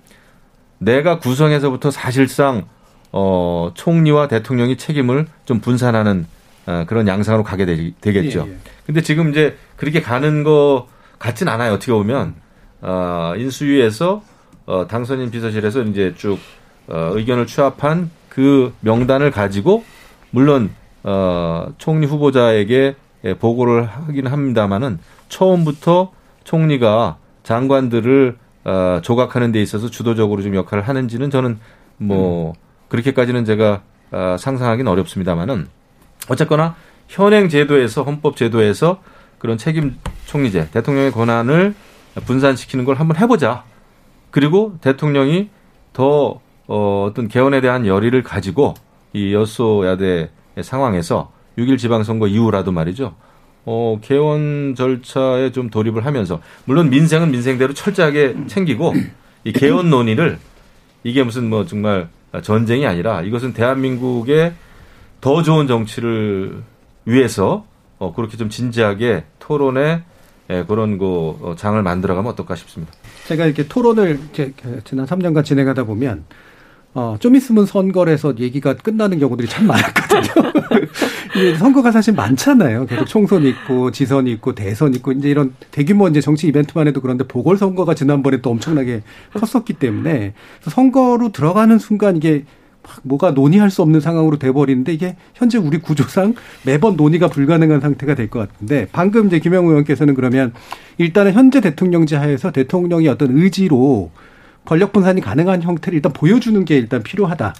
내가 구성에서부터 사실상 어 총리와 대통령이 책임을 좀 분산하는 어, 그런 양상으로 가게 되, 겠죠 예, 예. 근데 지금 이제 그렇게 가는 거 같진 않아요. 어떻게 보면 어 인수위에서 어 당선인 비서실에서 이제 쭉 어, 의견을 취합한 그 명단을 가지고 물론 어, 총리 후보자에게 예, 보고를 하긴 합니다만은 처음부터 총리가 장관들을 어, 조각하는 데 있어서 주도적으로 좀 역할을 하는지는 저는 뭐 음. 그렇게까지는 제가 어, 상상하기는 어렵습니다만은 어쨌거나 현행 제도에서 헌법 제도에서 그런 책임 총리제 대통령의 권한을 분산시키는 걸 한번 해보자. 그리고 대통령이 더 어, 어떤 개헌에 대한 열의를 가지고 이 여소야대 상황에서 6일 지방선거 이후라도 말이죠. 어, 개헌 절차에 좀 돌입을 하면서 물론 민생은 민생대로 철저하게 챙기고 이 개헌 논의를 이게 무슨 뭐 정말 전쟁이 아니라 이것은 대한민국의 더 좋은 정치를 위해서 어, 그렇게 좀 진지하게 토론에 예, 그런 그 어, 장을 만들어가면 어떨까 싶습니다. 제가 이렇게 토론을 지난 3년간 진행하다 보면 어, 좀 있으면 선거에서 얘기가 끝나는 경우들이 참 많았거든요. 선거가 사실 많잖아요. 계속 총선 있고 지선 있고 대선 있고 이제 이런 대규모 이제 정치 이벤트만 해도 그런데 보궐 선거가 지난번에 또 엄청나게 컸었기 때문에 선거로 들어가는 순간 이게 막 뭐가 논의할 수 없는 상황으로 돼버리는데 이게 현재 우리 구조상 매번 논의가 불가능한 상태가 될 것 같은데 방금 이제 김영우 의원께서는 그러면 일단은 현재 대통령제 하에서 대통령이 어떤 의지로 권력 분산이 가능한 형태를 일단 보여주는 게 일단 필요하다.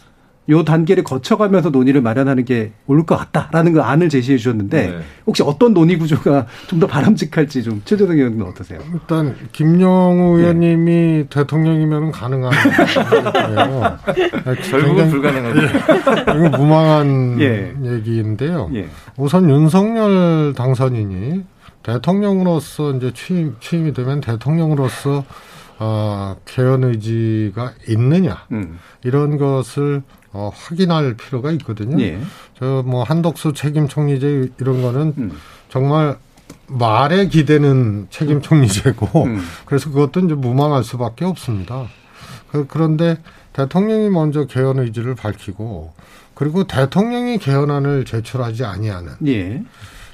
요 단계를 거쳐가면서 논의를 마련하는 게 옳을 것 같다라는 그 안을 제시해 주셨는데 네. 혹시 어떤 논의 구조가 좀 더 바람직할지 좀 최재동 의원은 어떠세요? 일단 김영우 네. 의원님이 대통령이면 가능한 거예요. 결국은 불가능하죠. 이거 무망한 예. 얘기인데요. 예. 우선 윤석열 당선인이 대통령으로서 이제 취임 취임이 되면 대통령으로서 어, 개헌 의지가 있느냐 음. 이런 것을 어, 확인할 필요가 있거든요. 예. 저뭐 한덕수 책임 총리제 이런 거는 음. 정말 말에 기대는 책임 총리제고 음. 그래서 그것도 이제 무망할 수밖에 없습니다. 그, 그런데 대통령이 먼저 개헌 의지를 밝히고 그리고 대통령이 개헌안을 제출하지 아니하는 예.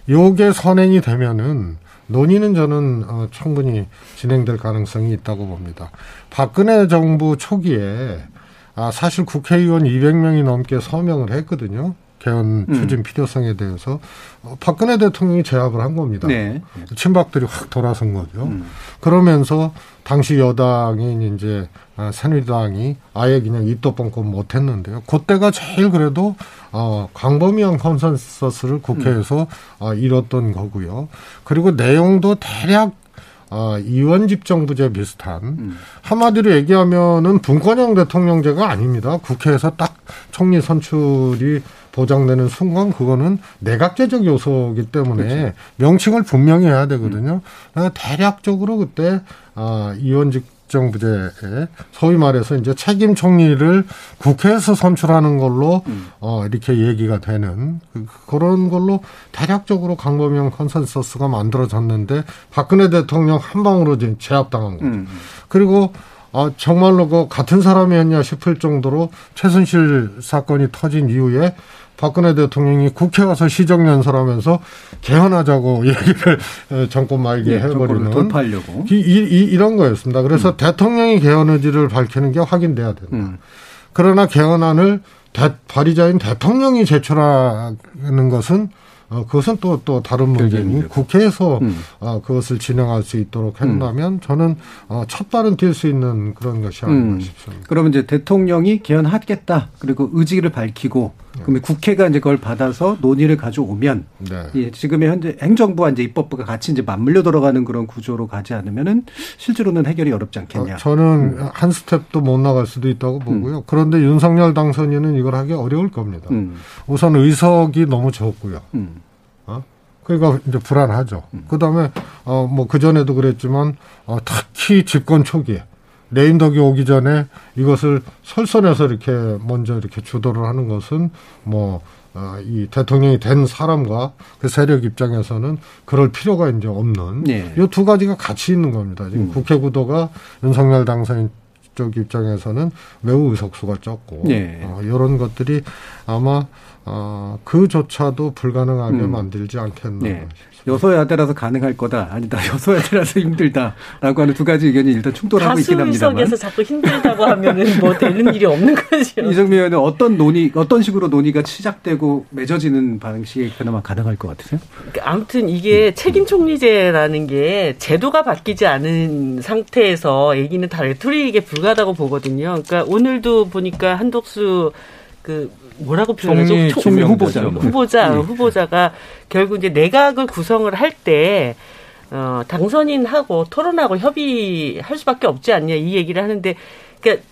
요게 선행이 되면은 논의는 저는 어, 충분히 진행될 가능성이 있다고 봅니다. 박근혜 정부 초기에 아, 사실 국회의원 200명이 넘게 서명을 했거든요. 개헌 음. 추진 필요성에 대해서 어, 박근혜 대통령이 제압을 한 겁니다. 네. 친박들이 확 돌아선 거죠. 음. 그러면서 당시 여당인 이제 아, 새누리당이 아예 그냥 입도 뻥끗 못했는데요. 그때가 제일 그래도 어, 광범위한 컨센서스를 국회에서 음. 어, 이뤘던 거고요. 그리고 내용도 대략 아, 이원 집 정부제 비슷한 음. 한마디로 얘기하면은 분권형 대통령제가 아닙니다. 국회에서 딱 총리 선출이 보장되는 순간 그거는 내각제적 요소이기 때문에 그렇죠. 명칭을 분명히 해야 되거든요. 음. 대략적으로 그때 아, 이원집정부제에 소위 말해서 이제 책임 총리를 국회에서 선출하는 걸로 음. 어 이렇게 얘기가 되는 그, 그런 걸로 대략적으로 광범위한 consensus가 만들어졌는데 박근혜 대통령 한 방으로 지금 제압당한 거죠. 음. 그리고 아, 정말로 그 같은 사람이었냐 싶을 정도로 최순실 사건이 터진 이후에 박근혜 대통령이 국회 가서 시정연설하면서 개헌하자고 얘기를 정권 말기에 네, 해버리는 돌파하려고 이, 이, 이런 거였습니다. 그래서 음. 대통령이 개헌 의지를 밝히는 게 확인돼야 된다. 음. 그러나 개헌안을 대, 발의자인 대통령이 제출하는 것은 어, 그것은 또, 또 다른 문제니 국회에서 음. 어, 그것을 진행할 수 있도록 음. 한다면 음. 저는 어, 첫 발은 뛸 수 있는 그런 것이 아닌가 음. 싶습니다. 그러면 이제 대통령이 개헌하겠다. 그리고 의지를 밝히고 그러면 국회가 이제 그걸 받아서 논의를 가져오면 네. 예, 지금의 현재 행정부와 이제 입법부가 같이 이제 맞물려 들어가는 그런 구조로 가지 않으면은 실제로는 해결이 어렵지 않겠냐. 어, 저는 음. 한 스텝도 못 나갈 수도 있다고 보고요. 음. 그런데 윤석열 당선인은 이걸 하기 어려울 겁니다. 음. 우선 의석이 너무 적고요. 음. 어? 그러니까 이제 불안하죠. 음. 그다음에 어뭐 그 전에도 그랬지만 어 특히 집권 초기에 레임덕이 오기 전에 이것을 설선해서 이렇게 먼저 이렇게 주도를 하는 것은 뭐, 어, 이 대통령이 된 사람과 그 세력 입장에서는 그럴 필요가 이제 없는 네. 이두 가지가 같이 있는 겁니다. 지금 음. 국회 구도가 윤석열 당선인 쪽 입장에서는 매우 의석수가 적고 네. 어, 이런 것들이 아마 어, 그조차도 불가능하게 음. 만들지 않겠나 네. 여소야대라서 가능할 거다. 아니다. 여소야대라서 힘들다라고 하는 두 가지 의견이 일단 충돌하고 있긴 합니다만. 다수석에서 자꾸 힘들다고 하면은 뭐 되는 일이 없는 거죠. 이정미 의원은 어떤 논의, 어떤 식으로 논의가 시작되고 맺어지는 방식이 그나마 가능할 것 같으세요? 그러니까 아무튼 이게 음. 책임 총리제라는 게 제도가 바뀌지 않은 상태에서 얘기는 다 레토릭에 불과하다고 보거든요. 그러니까 오늘도 보니까 한독수 그 뭐라고 표현하죠? 총리, 총리 후보자. 후보자, 네. 후보자가 결국 이제 내각을 구성을 할 때, 어, 당선인하고 토론하고 협의할 수밖에 없지 않냐 이 얘기를 하는데, 그러니까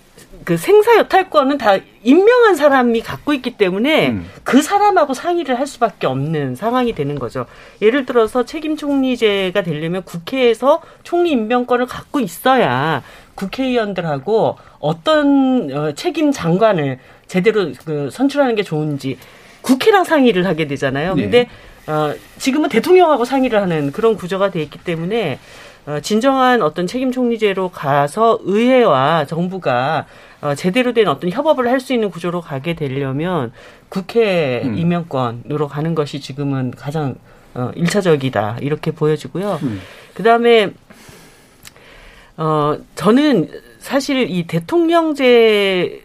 그 생사 여탈권은 다 임명한 사람이 갖고 있기 때문에 음. 그 사람하고 상의를 할 수밖에 없는 상황이 되는 거죠. 예를 들어서 책임 총리제가 되려면 국회에서 총리 임명권을 갖고 있어야 국회의원들하고 어떤 어, 책임 장관을 제대로 그 선출하는 게 좋은지 국회랑 상의를 하게 되잖아요. 네. 근데 어, 지금은 대통령하고 상의를 하는 그런 구조가 돼 있기 때문에 어, 진정한 어떤 책임 총리제로 가서 의회와 정부가 어, 제대로 된 어떤 협업을 할 수 있는 구조로 가게 되려면 국회 음. 임명권으로 가는 것이 지금은 가장 어, 일차적이다 이렇게 보여지고요. 음. 그 다음에 어 저는 사실 이 대통령제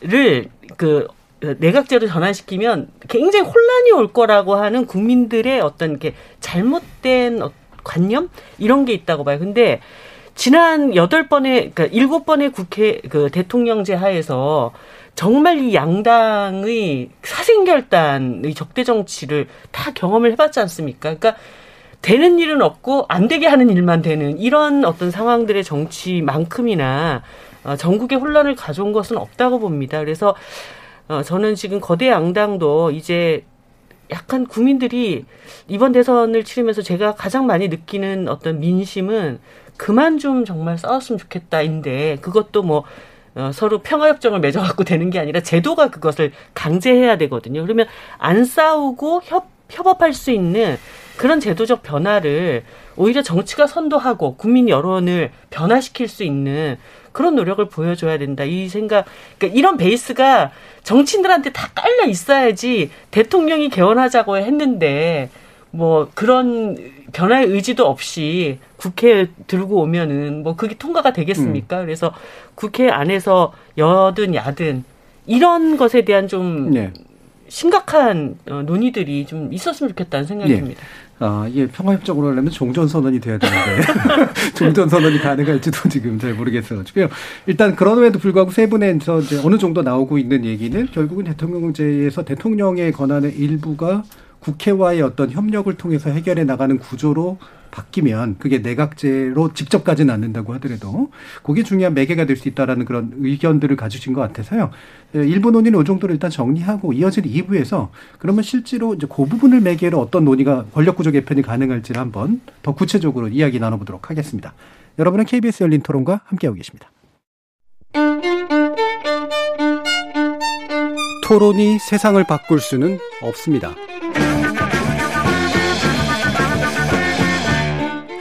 를그 내각제로 전환시키면 굉장히 혼란이 올 거라고 하는 국민들의 어떤 게 잘못된 어, 관념 이런 게 있다고 봐요. 근데 지난 여덟 번의 그러니까 일곱 번의 국회 그 대통령제 하에서 정말 이 양당의 사생결단의 적대 정치를 다 경험을 해봤지 않습니까? 그러니까 되는 일은 없고 안 되게 하는 일만 되는 이런 어떤 상황들의 정치만큼이나 어, 전국에 혼란을 가져온 것은 없다고 봅니다. 그래서 어, 저는 지금 거대 양당도 이제 약간 국민들이 이번 대선을 치르면서 제가 가장 많이 느끼는 어떤 민심은 그만 좀 정말 싸웠으면 좋겠다인데 그것도 뭐 어, 서로 평화협정을 맺어갖고 되는 게 아니라 제도가 그것을 강제해야 되거든요. 그러면 안 싸우고 협, 협업할 수 있는 그런 제도적 변화를 오히려 정치가 선도하고 국민 여론을 변화시킬 수 있는 그런 노력을 보여줘야 된다. 이 생각, 그러니까 이런 베이스가 정치인들한테 다 깔려 있어야지 대통령이 개헌하자고 했는데 뭐 그런 변화의 의지도 없이 국회에 들고 오면은 뭐 그게 통과가 되겠습니까? 음. 그래서 국회 안에서 여든 야든 이런 것에 대한 좀 네. 심각한 어, 논의들이 좀 있었으면 좋겠다는 생각이 네. 듭니다. 아, 이게 평화협정으로 하려면 종전선언이 돼야 되는데, 종전선언이 가능할지도 지금 잘 모르겠어가지고요. 일단 그럼에도 불구하고 세 분에서 이제 어느 정도 나오고 있는 얘기는 결국은 대통령제에서 대통령의 권한의 일부가 국회와의 어떤 협력을 통해서 해결해 나가는 구조로 바뀌면 그게 내각제로 직접 가지는 않는다고 하더라도 그게 중요한 매개가 될 수 있다라는 그런 의견들을 가지신 것 같아서요. 예, 일부 논의는 이 정도로 일단 정리하고 이어질 2부에서 그러면 실제로 이제 그 부분을 매개로 어떤 논의가 권력구조 개편이 가능할지를 한번 더 구체적으로 이야기 나눠보도록 하겠습니다. 여러분은 KBS 열린 토론과 함께하고 계십니다. 토론이 세상을 바꿀 수는 없습니다.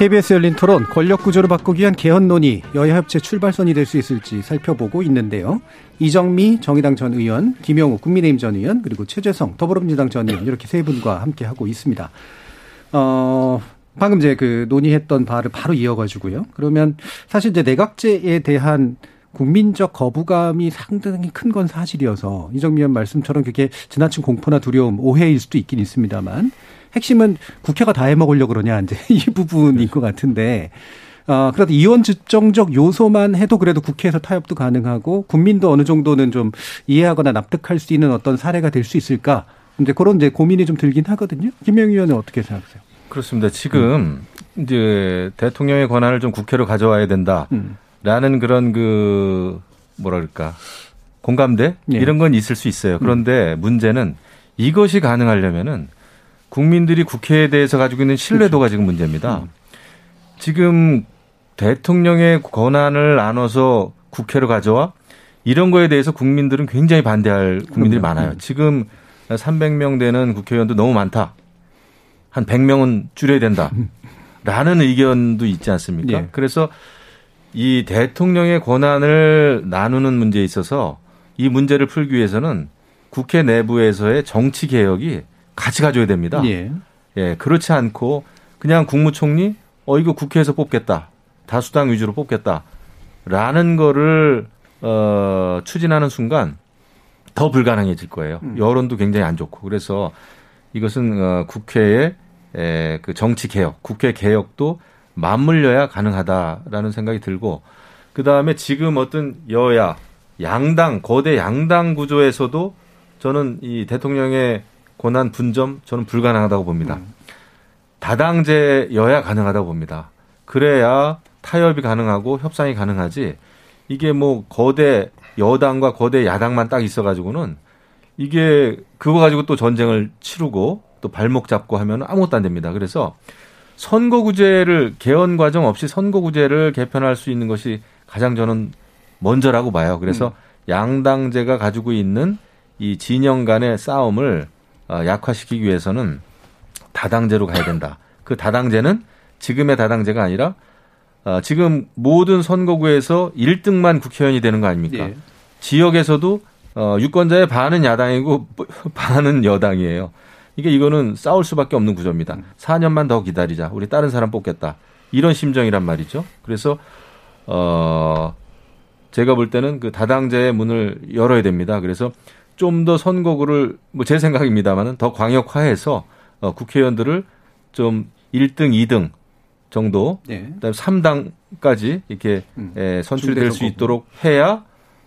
KBS 열린 토론 권력 구조를 바꾸기 위한 개헌 논의 여야 협치 출발선이 될 수 있을지 살펴보고 있는데요. 이정미 정의당 전 의원, 김영우 국민의힘 전 의원, 그리고 최재성 더불어민주당 전 의원 이렇게 세 분과 함께 하고 있습니다. 어, 방금 이제 그 논의했던 바를 바로 이어가지고요. 그러면 사실 이제 내각제에 대한 국민적 거부감이 상당히 큰 건 사실이어서 이정미 의원 말씀처럼 그게 지나친 공포나 두려움, 오해일 수도 있긴 있습니다만 핵심은 국회가 다 해먹으려 그러냐 이제 이 부분인 것 같은데 어, 그래도 이원 집정적 요소만 해도 그래도 국회에서 타협도 가능하고 국민도 어느 정도는 좀 이해하거나 납득할 수 있는 어떤 사례가 될 수 있을까? 이제 그런 이제 고민이 좀 들긴 하거든요. 김명희 의원은 어떻게 생각하세요? 그렇습니다. 지금 음. 이제 대통령의 권한을 좀 국회로 가져와야 된다라는 음. 그런 그 뭐랄까 공감대 네. 이런 건 있을 수 있어요. 그런데 음. 문제는 이것이 가능하려면은 국민들이 국회에 대해서 가지고 있는 신뢰도가 그렇죠. 지금 문제입니다. 음. 지금 대통령의 권한을 나눠서 국회로 가져와 이런 거에 대해서 국민들은 굉장히 반대할 국민들이 많아요. 음. 지금 300명 되는 국회의원도 너무 많다. 한 100명은 줄여야 된다. 라는 의견도 있지 않습니까? 예. 그래서 이 대통령의 권한을 나누는 문제에 있어서 이 문제를 풀기 위해서는 국회 내부에서의 정치 개혁이 같이 가져야 됩니다. 예. 예, 그렇지 않고 그냥 국무총리 어 이거 국회에서 뽑겠다. 다수당 위주로 뽑겠다. 라는 거를 어 추진하는 순간 더 불가능해질 거예요. 음. 여론도 굉장히 안 좋고. 그래서 이것은 어 국회의 에, 그 정치 개혁, 국회 개혁도 맞물려야 가능하다라는 생각이 들고 그다음에 지금 어떤 여야 양당 거대 양당 구조에서도 저는 이 대통령의 권한 분점 저는 불가능하다고 봅니다. 음. 다당제여야 가능하다고 봅니다. 그래야 타협이 가능하고 협상이 가능하지 이게 뭐 거대 여당과 거대 야당만 딱 있어가지고는 이게 그거 가지고 또 전쟁을 치르고 또 발목 잡고 하면 아무것도 안 됩니다. 그래서 선거구제를 개헌 과정 없이 선거구제를 개편할 수 있는 것이 가장 저는 먼저라고 봐요. 그래서 음. 양당제가 가지고 있는 이 진영 간의 싸움을 어, 약화시키기 위해서는 다당제로 가야 된다. 그 다당제는 지금의 다당제가 아니라 어, 지금 모든 선거구에서 1등만 국회의원이 되는 거 아닙니까? 네. 지역에서도 어, 유권자의 반은 야당이고 반은 여당이에요. 이게 이거는 싸울 수밖에 없는 구조입니다. 4년만 더 기다리자. 우리 다른 사람 뽑겠다. 이런 심정이란 말이죠. 그래서 어 제가 볼 때는 그 다당제의 문을 열어야 됩니다. 그래서 좀 더 선거구를 뭐 제 생각입니다만은 더 광역화해서 어, 국회의원들을 좀 1등, 2등 정도, 네. 그다음에 3당까지 이렇게 음. 에, 선출될 수 있도록 해야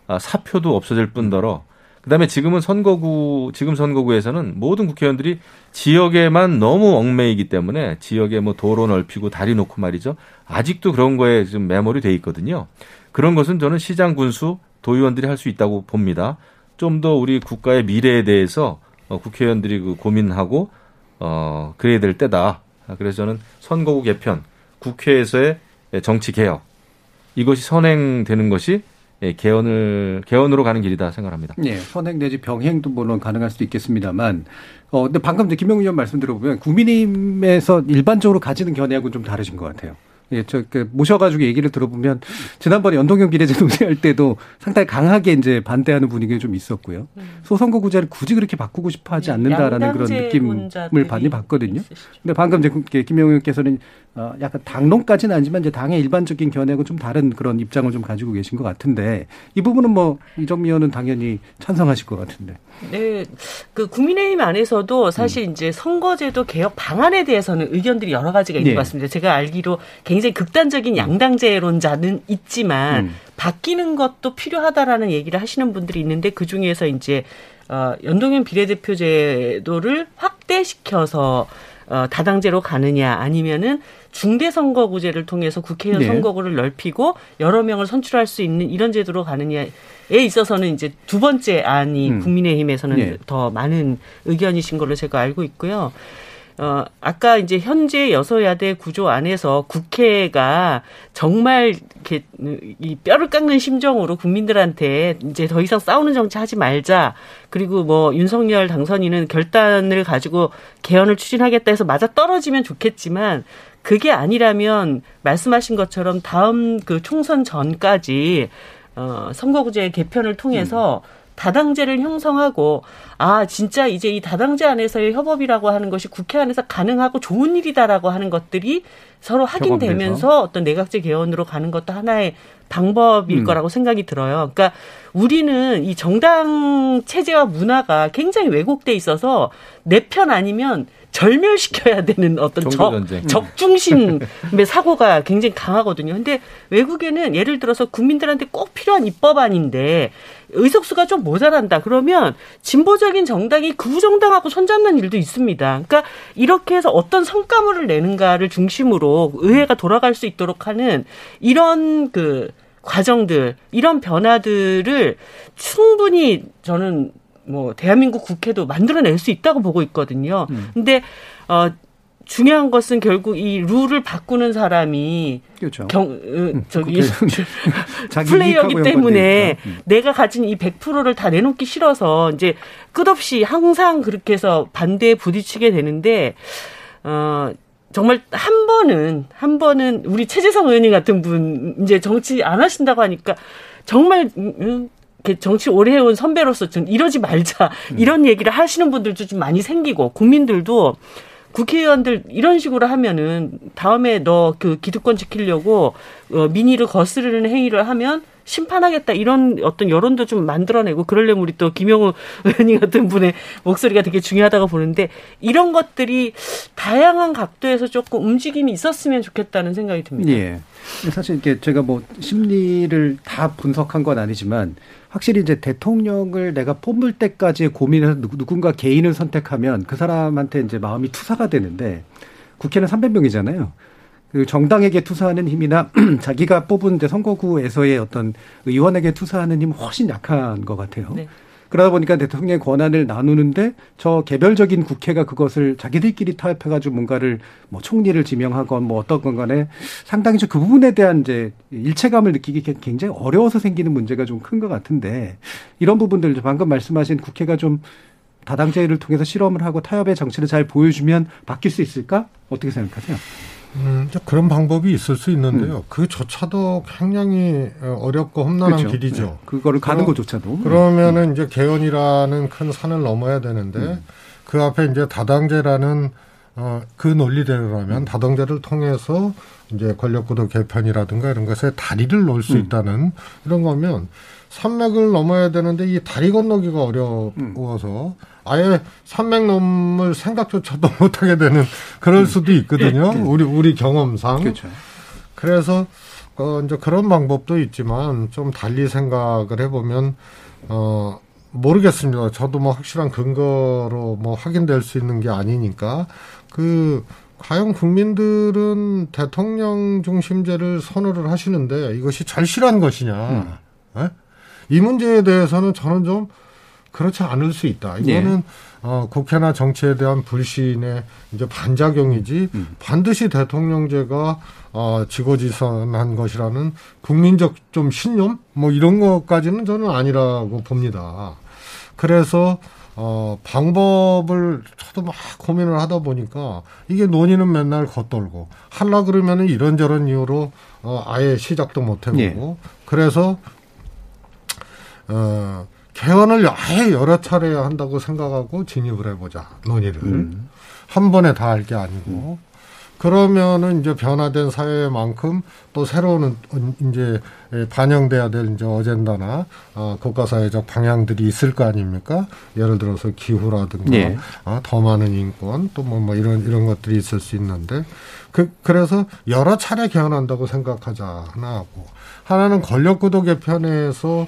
아, 사표도 없어질 뿐더러 그다음에 지금은 선거구 지금 선거구에서는 모든 국회의원들이 지역에만 너무 얽매이기 때문에 지역에 뭐 도로 넓히고 다리 놓고 말이죠. 아직도 그런 거에 좀 매몰이 돼 있거든요. 그런 것은 저는 시장 군수 도의원들이 할 수 있다고 봅니다. 좀 더 우리 국가의 미래에 대해서 어, 국회의원들이 그 고민하고 어 그래야 될 때다. 그래서 저는 선거구 개편, 국회에서의 정치 개혁 이것이 선행되는 것이 예, 개헌을 개헌으로 가는 길이다 생각합니다. 네, 선행 내지 병행도 물론 가능할 수도 있겠습니다만, 어 근데 방금 김영우 의원 말씀 들어보면 국민의힘에서 일반적으로 가지는 견해하고는 좀 다르신 것 같아요. 예, 저, 그, 모셔가지고 얘기를 들어보면, 지난번에 연동형 비례제 논의할 때도 상당히 강하게 이제 반대하는 분위기가 좀 있었고요. 음. 소선거구제를 굳이 그렇게 바꾸고 싶어 하지 네, 않는다라는 그런 느낌을 많이 받거든요. 근데 방금 이제 김영우 의원께서는 어, 약간 당론까지는 아니지만 이제 당의 일반적인 견해하고 좀 다른 그런 입장을 좀 가지고 계신 것 같은데 이 부분은 뭐 이정미 의원은 당연히 찬성하실 것 같은데. 네, 그 국민의힘 안에서도 사실 음. 이제 선거제도 개혁 방안에 대해서는 의견들이 여러 가지가 있는 네. 것 같습니다. 제가 알기로 굉장히 극단적인 양당제론자는 있지만 음. 바뀌는 것도 필요하다라는 얘기를 하시는 분들이 있는데 그 중에서 이제 어, 연동형 비례대표 제도를 확대시켜서 어, 다당제로 가느냐 아니면은 중대선거구제를 통해서 국회의원 네. 선거구를 넓히고 여러 명을 선출할 수 있는 이런 제도로 가느냐에 있어서는 이제 두 번째 안이 음. 국민의힘에서는 네. 더 많은 의견이신 걸로 제가 알고 있고요. 어, 아까 이제 현재 여소야대 구조 안에서 국회가 정말 이렇게 이 뼈를 깎는 심정으로 국민들한테 이제 더 이상 싸우는 정치 하지 말자. 그리고 뭐 윤석열 당선인은 결단을 가지고 개헌을 추진하겠다 해서 맞아 떨어지면 좋겠지만 그게 아니라면 말씀하신 것처럼 다음 그 총선 전까지 어, 선거구제 개편을 통해서 음. 다당제를 형성하고 아 진짜 이제 이 다당제 안에서의 협업이라고 하는 것이 국회 안에서 가능하고 좋은 일이다라고 하는 것들이 서로 확인되면서 어떤 내각제 개헌으로 가는 것도 하나의 방법일 음. 거라고 생각이 들어요. 그러니까 우리는 이 정당 체제와 문화가 굉장히 왜곡돼 있어서 내 편 아니면 절멸시켜야 되는 어떤 적, 적중심의 사고가 굉장히 강하거든요. 근데 외국에는 예를 들어서 국민들한테 꼭 필요한 입법안인데 의석수가 좀 모자란다. 그러면 진보적인 정당이 그 정당하고 손잡는 일도 있습니다. 그러니까 이렇게 해서 어떤 성과물을 내는가를 중심으로 의회가 돌아갈 수 있도록 하는 이런 그 과정들, 이런 변화들을 충분히 저는 뭐 대한민국 국회도 만들어낼 수 있다고 보고 있거든요. 음. 근데 어 중요한 것은 결국 이 룰을 바꾸는 사람이 그렇죠. 경 어, 음, 저기 플레이어기 때문에 음. 내가 가진 이 100%를 다 내놓기 싫어서 이제 끝없이 항상 그렇게 해서 반대에 부딪히게 되는데 어 정말 한 번은 한 번은 우리 최재성 의원님 같은 분 이제 정치 안 하신다고 하니까 정말 음, 정치 오래 해온 선배로서 좀 이러지 말자 음. 이런 얘기를 하시는 분들도 좀 많이 생기고 국민들도 국회의원들 이런 식으로 하면은 다음에 너 그 기득권 지키려고 어, 민의를 거스르는 행위를 하면 심판하겠다 이런 어떤 여론도 좀 만들어내고 그러려면 우리 또 김영우 의원님 같은 분의 목소리가 되게 중요하다고 보는데 이런 것들이 다양한 각도에서 조금 움직임이 있었으면 좋겠다는 생각이 듭니다. 예. 사실 이게 제가 뭐 심리를 다 분석한 건 아니지만 확실히 이제 대통령을 내가 뽑을 때까지 고민해서 누군가 개인을 선택하면 그 사람한테 이제 마음이 투사가 되는데 국회는 300명이잖아요. 그 정당에게 투사하는 힘이나 자기가 뽑은 선거구에서의 어떤 의원에게 투사하는 힘은 훨씬 약한 것 같아요. 네. 그러다 보니까 대통령의 권한을 나누는데 저 개별적인 국회가 그것을 자기들끼리 타협해가지고 뭔가를 뭐 총리를 지명하건 뭐 어떤 건 간에 상당히 그 부분에 대한 이제 일체감을 느끼기 굉장히 어려워서 생기는 문제가 좀 큰 것 같은데 이런 부분들 방금 말씀하신 국회가 좀 다당제를 통해서 실험을 하고 타협의 정치를 잘 보여주면 바뀔 수 있을까? 어떻게 생각하세요? 음, 그런 방법이 있을 수 있는데요. 음. 그조차도 굉장히 어렵고 험난한 그렇죠. 길이죠. 네. 그거를 가는 것조차도. 그러면은 음. 이제 개헌이라는 큰 산을 넘어야 되는데 음. 그 앞에 이제 다당제라는 어, 그 논리대로라면 다당제를 통해서 이제 권력구도 개편이라든가 이런 것에 다리를 놓을 수 음. 있다는 이런 거면 산맥을 넘어야 되는데 이 다리 건너기가 어려워서 아예 산맥 넘을 생각조차도 못하게 되는 그럴 수도 있거든요. 예, 예. 우리 우리 경험상. 그렇죠. 그래서 어 이제 그런 방법도 있지만 좀 달리 생각을 해보면 어 모르겠습니다. 저도 뭐 확실한 근거로 뭐 확인될 수 있는 게 아니니까 그 과연 국민들은 대통령 중심제를 선호를 하시는데 이것이 절실한 것이냐? 음. 예? 이 문제에 대해서는 저는 좀 그렇지 않을 수 있다. 이거는 네. 어, 국회나 정치에 대한 불신의 이제 반작용이지 음. 반드시 대통령제가 어, 지고지선한 것이라는 국민적 좀 신념 뭐 이런 것까지는 저는 아니라고 봅니다. 그래서 어, 방법을 저도 막 고민을 하다 보니까 이게 논의는 맨날 겉돌고 할라 그러면은 이런저런 이유로 어, 아예 시작도 못 해보고 네. 그래서 어, 개헌을 아예 여러 차례 한다고 생각하고 진입을 해보자 논의를 음. 한 번에 다 할 게 아니고 음. 그러면은 이제 변화된 사회만큼 또 새로운 이제 반영돼야 될 이제 어젠다나 어, 국가사회적 방향들이 있을 거 아닙니까? 예를 들어서 기후라든가 예. 어, 더 많은 인권 또뭐 뭐 이런 이런 것들이 있을 수 있는데 그 그래서 여러 차례 개헌한다고 생각하자 하나 하고 하나는 권력구도 개편에서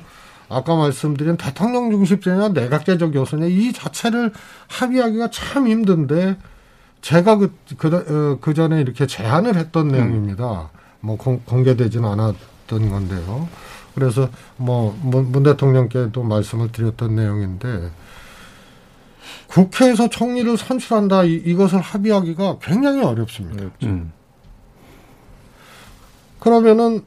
아까 말씀드린 대통령 중심제냐 내각제적 요소냐 이 자체를 합의하기가 참 힘든데 제가 그, 그, 어, 그 전에 이렇게 제안을 했던 내용입니다. 뭐 공, 공개되지는 않았던 건데요. 그래서 뭐, 문 대통령께도 말씀을 드렸던 내용인데, 국회에서 총리를 선출한다, 이, 것을 합의하기가 굉장히 어렵습니다. 음. 그러면은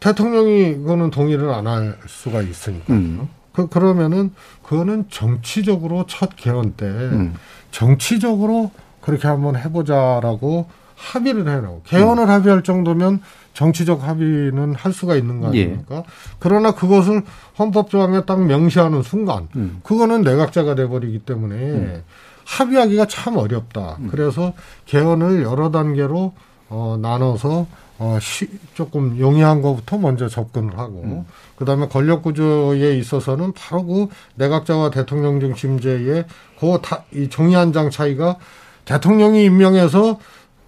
대통령이 그거는 동의를 안 할 수가 있으니까. 음. 그, 그러면은 그거는 정치적으로 첫 개헌 때 음. 정치적으로 그렇게 한번 해보자라고 합의를 해놓고 개헌을 음. 합의할 정도면 정치적 합의는 할 수가 있는 거 예. 아닙니까? 예. 그러나 그것을 헌법 조항에 딱 명시하는 순간 음. 그거는 내각제가 돼버리기 때문에 음. 합의하기가 참 어렵다. 음. 그래서 개헌을 여러 단계로 어, 나눠서 어, 시, 조금 용이한 것부터 먼저 접근을 하고, 음. 그 다음에 권력 구조에 있어서는 바로 그 내각자와 대통령 중심제의 그 다, 이 종이 한 장 차이가 대통령이 임명해서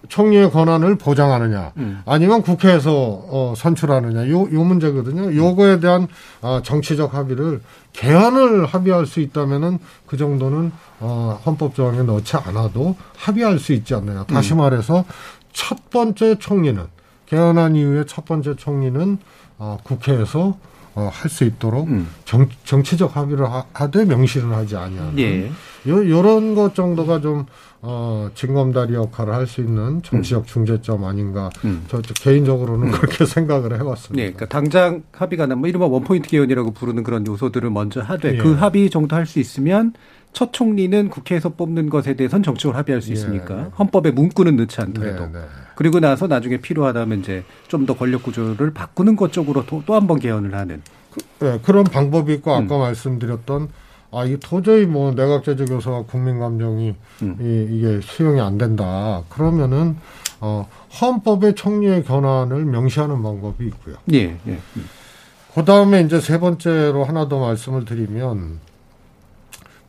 총리의 권한을 보장하느냐, 음. 아니면 국회에서 어, 선출하느냐, 요, 요 문제거든요. 요거에 대한 어, 정치적 합의를 개헌을 합의할 수 있다면은 그 정도는 어, 헌법 조항에 넣지 않아도 합의할 수 있지 않느냐. 다시 음. 말해서 첫 번째 총리는 개헌한 이후에 첫 번째 총리는 어, 국회에서 어, 할 수 있도록 음. 정, 정치적 합의를 하, 되 명시를 하지 아니하는 예. 요, 요런 것 정도가 좀 어, 징검다리 역할을 할 수 있는 정치적 음. 중재점 아닌가. 음. 저, 저, 개인적으로는 음. 그렇게 생각을 해봤습니다. 네, 그러니까 당장 합의가 나면 뭐 이른바 원포인트 개헌이라고 부르는 그런 요소들을 먼저 하되 예. 그 합의 정도 할 수 있으면 첫 총리는 국회에서 뽑는 것에 대해서는 정치적으로 합의할 수 예. 있으니까 예. 헌법에 문구는 넣지 않더라도 네, 네. 그리고 나서 나중에 필요하다면 이제 좀 더 권력 구조를 바꾸는 것 쪽으로 또 한 번 개헌을 하는 그, 네, 그런 방법이 있고 아까 음. 말씀드렸던 아, 이게 도저히 뭐 내각제적 요소와 국민 감정이 음. 이, 이게 수용이 안 된다. 그러면은 어, 헌법의 총리의 권한을 명시하는 방법이 있고요. 예, 예. 음. 그 다음에 이제 세 번째로 하나 더 말씀을 드리면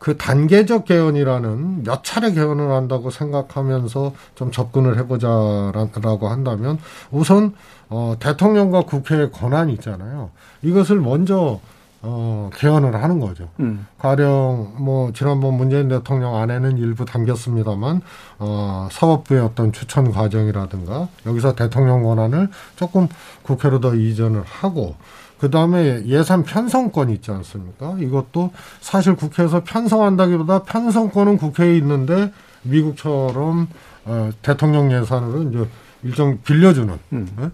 그 단계적 개헌이라는 몇 차례 개헌을 한다고 생각하면서 좀 접근을 해보자라고 한다면 우선 어, 대통령과 국회의 권한이 있잖아요. 이것을 먼저 어, 개헌을 하는 거죠. 음. 가령 뭐 지난번 문재인 대통령 안에는 일부 담겼습니다만 어, 사법부의 어떤 추천 과정이라든가 여기서 대통령 권한을 조금 국회로 더 이전을 하고 그 다음에 예산 편성권이 있지 않습니까? 이것도 사실 국회에서 편성한다기보다 편성권은 국회에 있는데 미국처럼 어, 대통령 예산으로 이제 일정 빌려주는. 음. 네?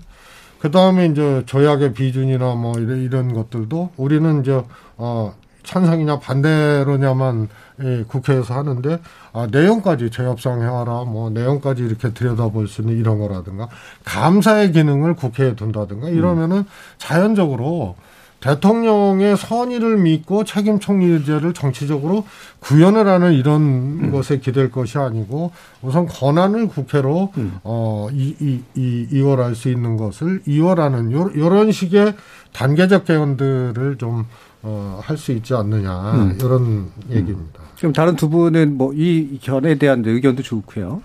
그 다음에 이제 조약의 비준이나 뭐 이런, 이런 것들도 우리는 이제 어 찬성이냐 반대로냐만 예, 국회에서 하는데 아, 내용까지 재협상 해와라 뭐 내용까지 이렇게 들여다볼 수 있는 이런 거라든가 감사의 기능을 국회에 둔다든가 이러면은 음. 자연적으로 대통령의 선의를 믿고 책임 총리제를 정치적으로 구현을 하는 이런 음. 것에 기댈 것이 아니고 우선 권한을 국회로 음. 어, 이, 이, 이, 이월할 수 있는 것을 이월하는 요, 요런 식의 단계적 개헌들을 좀 어, 할 수 있지 않느냐 음. 이런 얘기입니다. 지금 다른 두 분은 뭐 이 견에 대한 의견도 좋고요.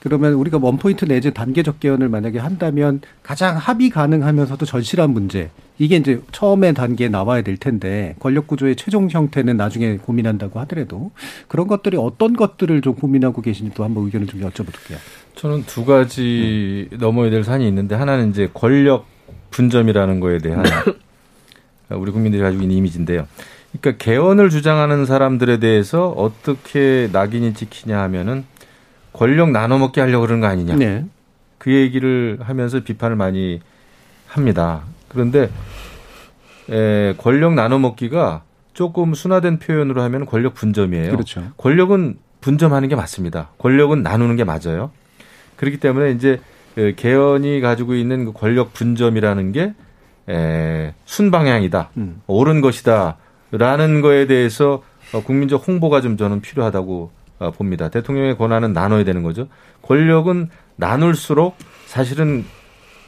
그러면 우리가 원포인트 내지 단계적 개헌을 만약에 한다면 가장 합의 가능하면서도 절실한 문제 이게 이제 처음에 단계에 나와야 될 텐데 권력 구조의 최종 형태는 나중에 고민한다고 하더라도 그런 것들이 어떤 것들을 좀 고민하고 계신지 또 한번 의견을 좀 여쭤볼게요. 저는 두 가지 음. 넘어야 될 산이 있는데 하나는 이제 권력 분점이라는 거에 대한 우리 국민들이 가지고 있는 이미지인데요. 그러니까 개헌을 주장하는 사람들에 대해서 어떻게 낙인이 찍히냐 하면은 권력 나눠 먹게 하려고 그러는 거 아니냐. 네. 그 얘기를 하면서 비판을 많이 합니다. 그런데 에, 권력 나눠 먹기가 조금 순화된 표현으로 하면 권력 분점이에요. 그렇죠. 권력은 분점하는 게 맞습니다. 권력은 나누는 게 맞아요. 그렇기 때문에 이제 그 개헌이 가지고 있는 그 권력 분점이라는 게 에, 순방향이다, 음. 옳은 것이다 라는 거에 대해서 어, 국민적 홍보가 좀 저는 필요하다고 어, 봅니다. 대통령의 권한은 나눠야 되는 거죠. 권력은 나눌수록 사실은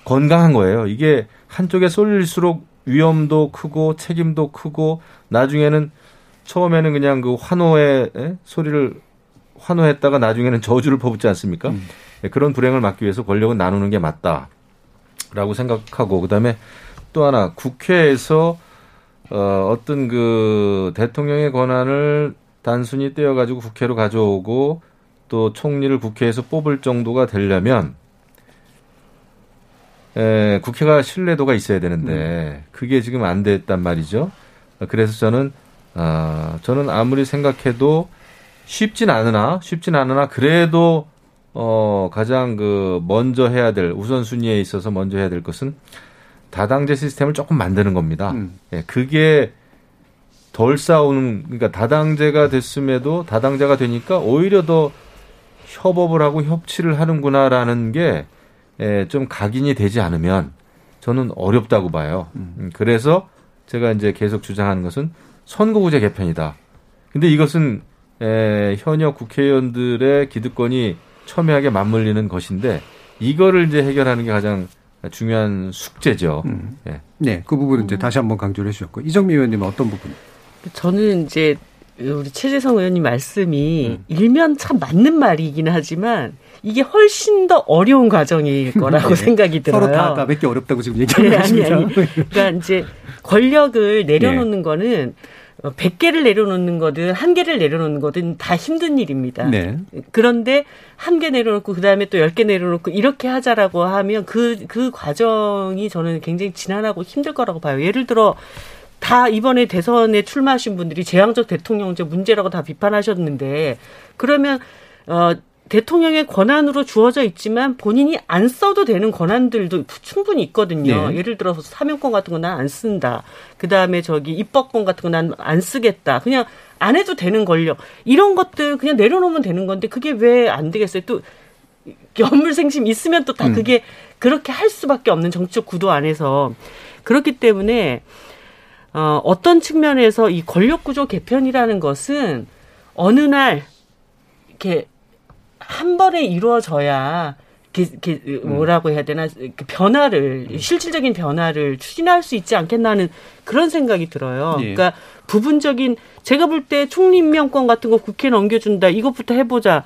건강한 거예요. 이게 한쪽에 쏠릴수록 위험도 크고 책임도 크고 나중에는 처음에는 그냥 그 환호의 소리를 환호했다가 나중에는 저주를 퍼붓지 않습니까? 음. 예, 그런 불행을 막기 위해서 권력은 나누는 게 맞다라고 생각하고 그다음에 또 하나 국회에서 어, 어떤 그 대통령의 권한을 단순히 떼어가지고 국회로 가져오고 또 총리를 국회에서 뽑을 정도가 되려면 에, 국회가 신뢰도가 있어야 되는데 음. 그게 지금 안 됐단 말이죠. 그래서 저는 아, 저는 아무리 생각해도 쉽진 않으나 쉽진 않으나 그래도 어 가장 그 먼저 해야 될 우선순위에 있어서 먼저 해야 될 것은 다당제 시스템을 조금 만드는 겁니다. 음. 예, 그게 덜 싸우는 그러니까 다당제가 됐음에도 다당제가 되니까 오히려 더 협업을 하고 협치를 하는구나라는 게 예, 좀 각인이 되지 않으면 저는 어렵다고 봐요. 음. 음. 그래서 제가 이제 계속 주장하는 것은 선거구제 개편이다. 근데 이것은 에, 현역 국회의원들의 기득권이 첨예하게 맞물리는 것인데 이거를 이제 해결하는 게 가장 중요한 숙제죠. 음. 예. 네, 그 부분은 이제 다시 한번 강조를 해주셨고 이정미 의원님은 어떤 부분? 저는 이제 우리 최재성 의원님 말씀이 음. 일면 참 맞는 말이긴 하지만 이게 훨씬 더 어려운 과정일 거라고 네. 생각이 들어요. 서로 다, 다몇개 어렵다고 지금 얘기하는 네, 아니, 아니. 그러니까 이제 권력을 내려놓는 네. 거는 100개를 내려놓는 거든 한 개를 내려놓는 거든 다 힘든 일입니다. 네. 그런데 한 개 내려놓고 그다음에 또 10개 내려놓고 이렇게 하자라고 하면 그, 그 과정이 저는 굉장히 지난하고 힘들 거라고 봐요. 예를 들어 다 이번에 대선에 출마하신 분들이 재앙적 대통령제 문제라고 다 비판하셨는데 그러면 어 대통령의 권한으로 주어져 있지만 본인이 안 써도 되는 권한들도 충분히 있거든요. 네. 예를 들어서 사명권 같은 거 난 안 쓴다. 그 다음에 저기 입법권 같은 거 난 안 쓰겠다. 그냥 안 해도 되는 권력. 이런 것들 그냥 내려놓으면 되는 건데 그게 왜 안 되겠어요? 또 연물생심 있으면 또다 음. 그게 그렇게 할 수밖에 없는 정치적 구도 안에서 그렇기 때문에 어, 어떤 측면에서 이 권력 구조 개편이라는 것은 어느 날 이렇게 한 번에 이루어져야 이렇게, 뭐라고 해야 되나 그 변화를 실질적인 변화를 추진할 수 있지 않겠나는 그런 생각이 들어요. 예. 그러니까 부분적인 제가 볼 때 총리 임명권 같은 거 국회에 넘겨준다 이것부터 해보자.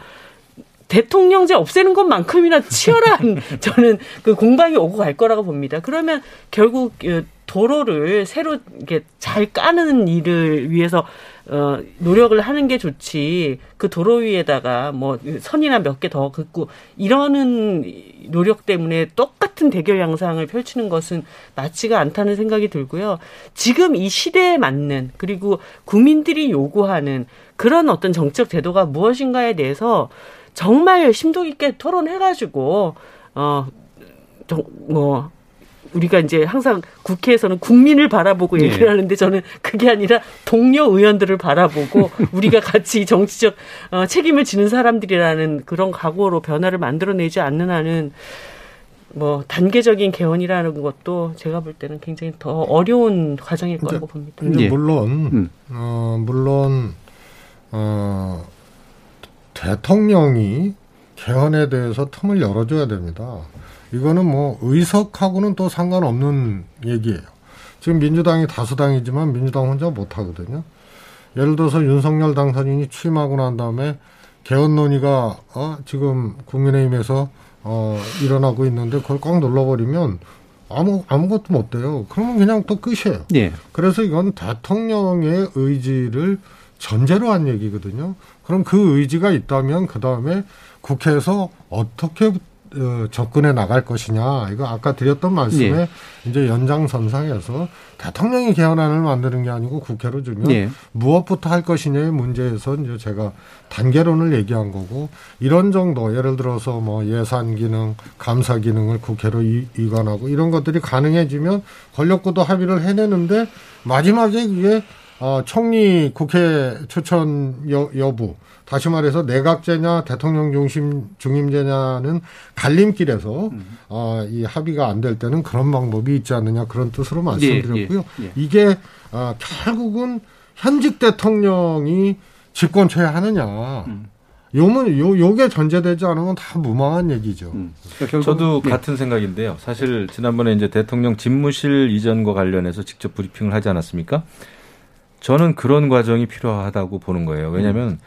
대통령제 없애는 것만큼이나 치열한 저는 그 공방이 오고 갈 거라고 봅니다. 그러면 결국 그 도로를 새로 이렇게 잘 까는 일을 위해서 어 노력을 하는 게 좋지 그 도로 위에다가 뭐 선이나 몇 개 더 긋고 이러는 노력 때문에 똑같은 대결 양상을 펼치는 것은 맞지가 않다는 생각이 들고요. 지금 이 시대에 맞는 그리고 국민들이 요구하는 그런 어떤 정책 제도가 무엇인가에 대해서 정말 심도 있게 토론해가지고 어 뭐 우리가 이제 항상 국회에서는 국민을 바라보고 네. 얘기를 네. 하는데 저는 그게 아니라 동료 의원들을 바라보고 우리가 같이 정치적 어, 책임을 지는 사람들이라는 그런 각오로 변화를 만들어내지 않는 한은 뭐 단계적인 개헌이라는 것도 제가 볼 때는 굉장히 더 어려운 과정일 거라고 봅니다. 근데 예. 물론 음. 어 물론 어 대통령이 개헌에 대해서 틈을 열어줘야 됩니다. 이거는 뭐 의석하고는 또 상관없는 얘기예요. 지금 민주당이 다수당이지만 민주당 혼자 못 하거든요. 예를 들어서 윤석열 당선인이 취임하고 난 다음에 개헌 논의가 어, 지금 국민의힘에서 어, 일어나고 있는데 그걸 꽉 눌러버리면 아무 아무것도 못 돼요. 그러면 그냥 또 끝이에요. 예. 그래서 이건 대통령의 의지를 전제로 한 얘기거든요. 그럼 그 의지가 있다면 그 다음에 국회에서 어떻게 어, 접근해 나갈 것이냐 이거 아까 드렸던 말씀에 네. 이제 연장선상에서 대통령이 개헌안을 만드는 게 아니고 국회로 주면 네. 무엇부터 할 것이냐의 문제에서 이제 제가 단계론을 얘기한 거고 이런 정도 예를 들어서 뭐 예산 기능, 감사 기능을 국회로 이, 이관하고 이런 것들이 가능해지면 권력구도 합의를 해내는데 마지막에 이게 어, 총리 국회 추천 여, 여부 다시 말해서 내각제냐 대통령 중심 중임제냐는 갈림길에서 음. 어, 이 합의가 안 될 때는 그런 방법이 있지 않느냐 그런 뜻으로 말씀드렸고요. 예, 예, 예. 이게 어, 결국은 현직 대통령이 집권 처해하느냐 음. 요문 요 요게 전제되지 않으면 다 무망한 얘기죠. 음. 그러니까 저도 네. 같은 생각인데요. 사실 지난번에 이제 대통령 집무실 이전과 관련해서 직접 브리핑을 하지 않았습니까? 저는 그런 과정이 필요하다고 보는 거예요. 왜냐하면 음.